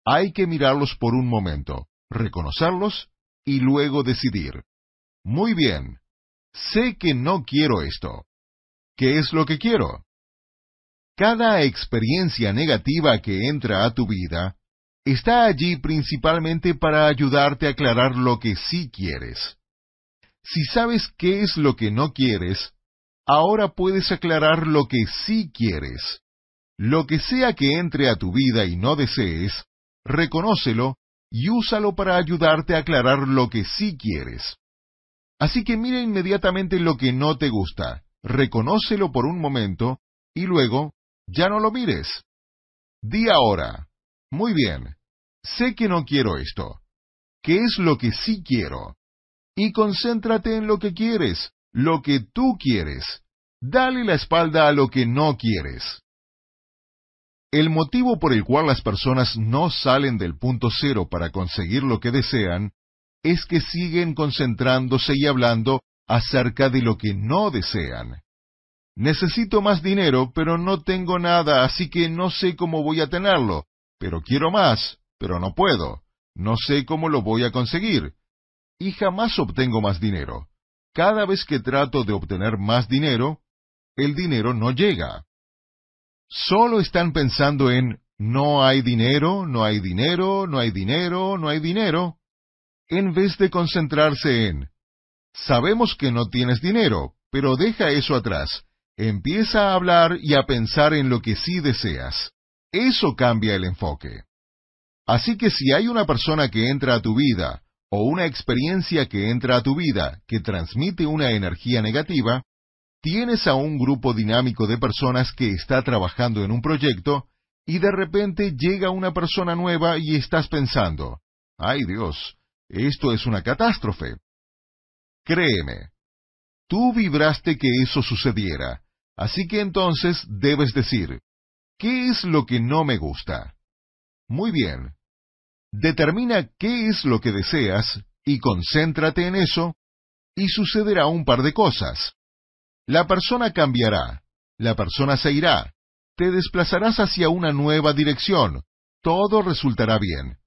hay que mirarlos por un momento, reconocerlos y luego decidir. Muy bien, sé que no quiero esto. ¿Qué es lo que quiero? Cada experiencia negativa que entra a tu vida está allí principalmente para ayudarte a aclarar lo que sí quieres. Si sabes qué es lo que no quieres, ahora puedes aclarar lo que sí quieres. Lo que sea que entre a tu vida y no desees, reconócelo y úsalo para ayudarte a aclarar lo que sí quieres. Así que mira inmediatamente lo que no te gusta, reconócelo por un momento y luego ya no lo mires. Di ahora, muy bien, sé que no quiero esto. ¿Qué es lo que sí quiero? Y concéntrate en lo que quieres, lo que tú quieres. Dale la espalda a lo que no quieres. El motivo por el cual las personas no salen del punto cero para conseguir lo que desean es que siguen concentrándose y hablando acerca de lo que no desean. Necesito más dinero, pero no tengo nada, así que no sé cómo voy a tenerlo, pero quiero más, pero no puedo. No sé cómo lo voy a conseguir. Y jamás obtengo más dinero cada vez que trato de obtener más dinero, el dinero no llega. Solo están pensando en no hay dinero, no hay dinero, no hay dinero, no hay dinero, en vez de concentrarse en sabemos que no tienes dinero, pero deja eso atrás. Empieza a hablar y a pensar en lo que sí deseas. Eso cambia el enfoque. Así que si hay una persona que entra a tu vida o una experiencia que entra a tu vida que transmite una energía negativa, tienes a un grupo dinámico de personas que está trabajando en un proyecto y de repente llega una persona nueva y estás pensando, ay Dios, esto es una catástrofe. Créeme, tú vibraste que eso sucediera, así que entonces debes decir, ¿qué es lo que no me gusta? Muy bien, Determina qué es lo que deseas y concéntrate en eso, y sucederá un par de cosas. La persona cambiará, la persona se irá, te desplazarás hacia una nueva dirección, todo resultará bien.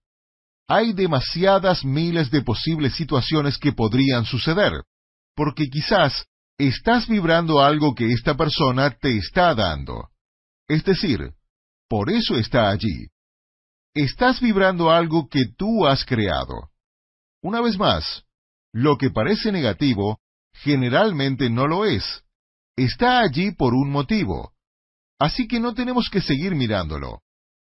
Hay demasiadas miles de posibles situaciones que podrían suceder, porque quizás estás vibrando algo que esta persona te está dando. Es decir, por eso está allí estás vibrando algo que tú has creado. Una vez más, lo que parece negativo generalmente no lo es. Está allí por un motivo. Así que no tenemos que seguir mirándolo.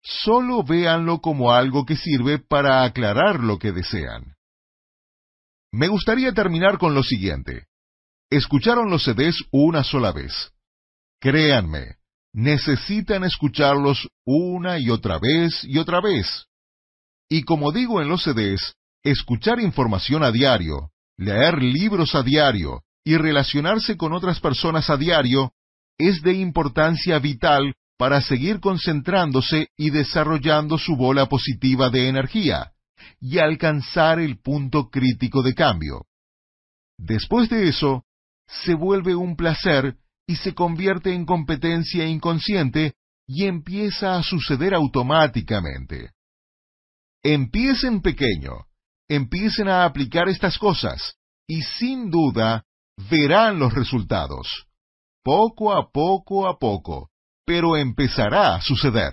Solo véanlo como algo que sirve para aclarar lo que desean. Me gustaría terminar con lo siguiente. Escucharon los CDs una sola vez. Créanme, necesitan escucharlos una y otra vez y otra vez. Y como digo en los CDs, escuchar información a diario, leer libros a diario y relacionarse con otras personas a diario es de importancia vital para seguir concentrándose y desarrollando su bola positiva de energía y alcanzar el punto crítico de cambio. Después de eso, se vuelve un placer y se convierte en competencia inconsciente y empieza a suceder automáticamente. Empiecen pequeño, empiecen a aplicar estas cosas y sin duda verán los resultados. Poco a poco a poco, pero empezará a suceder.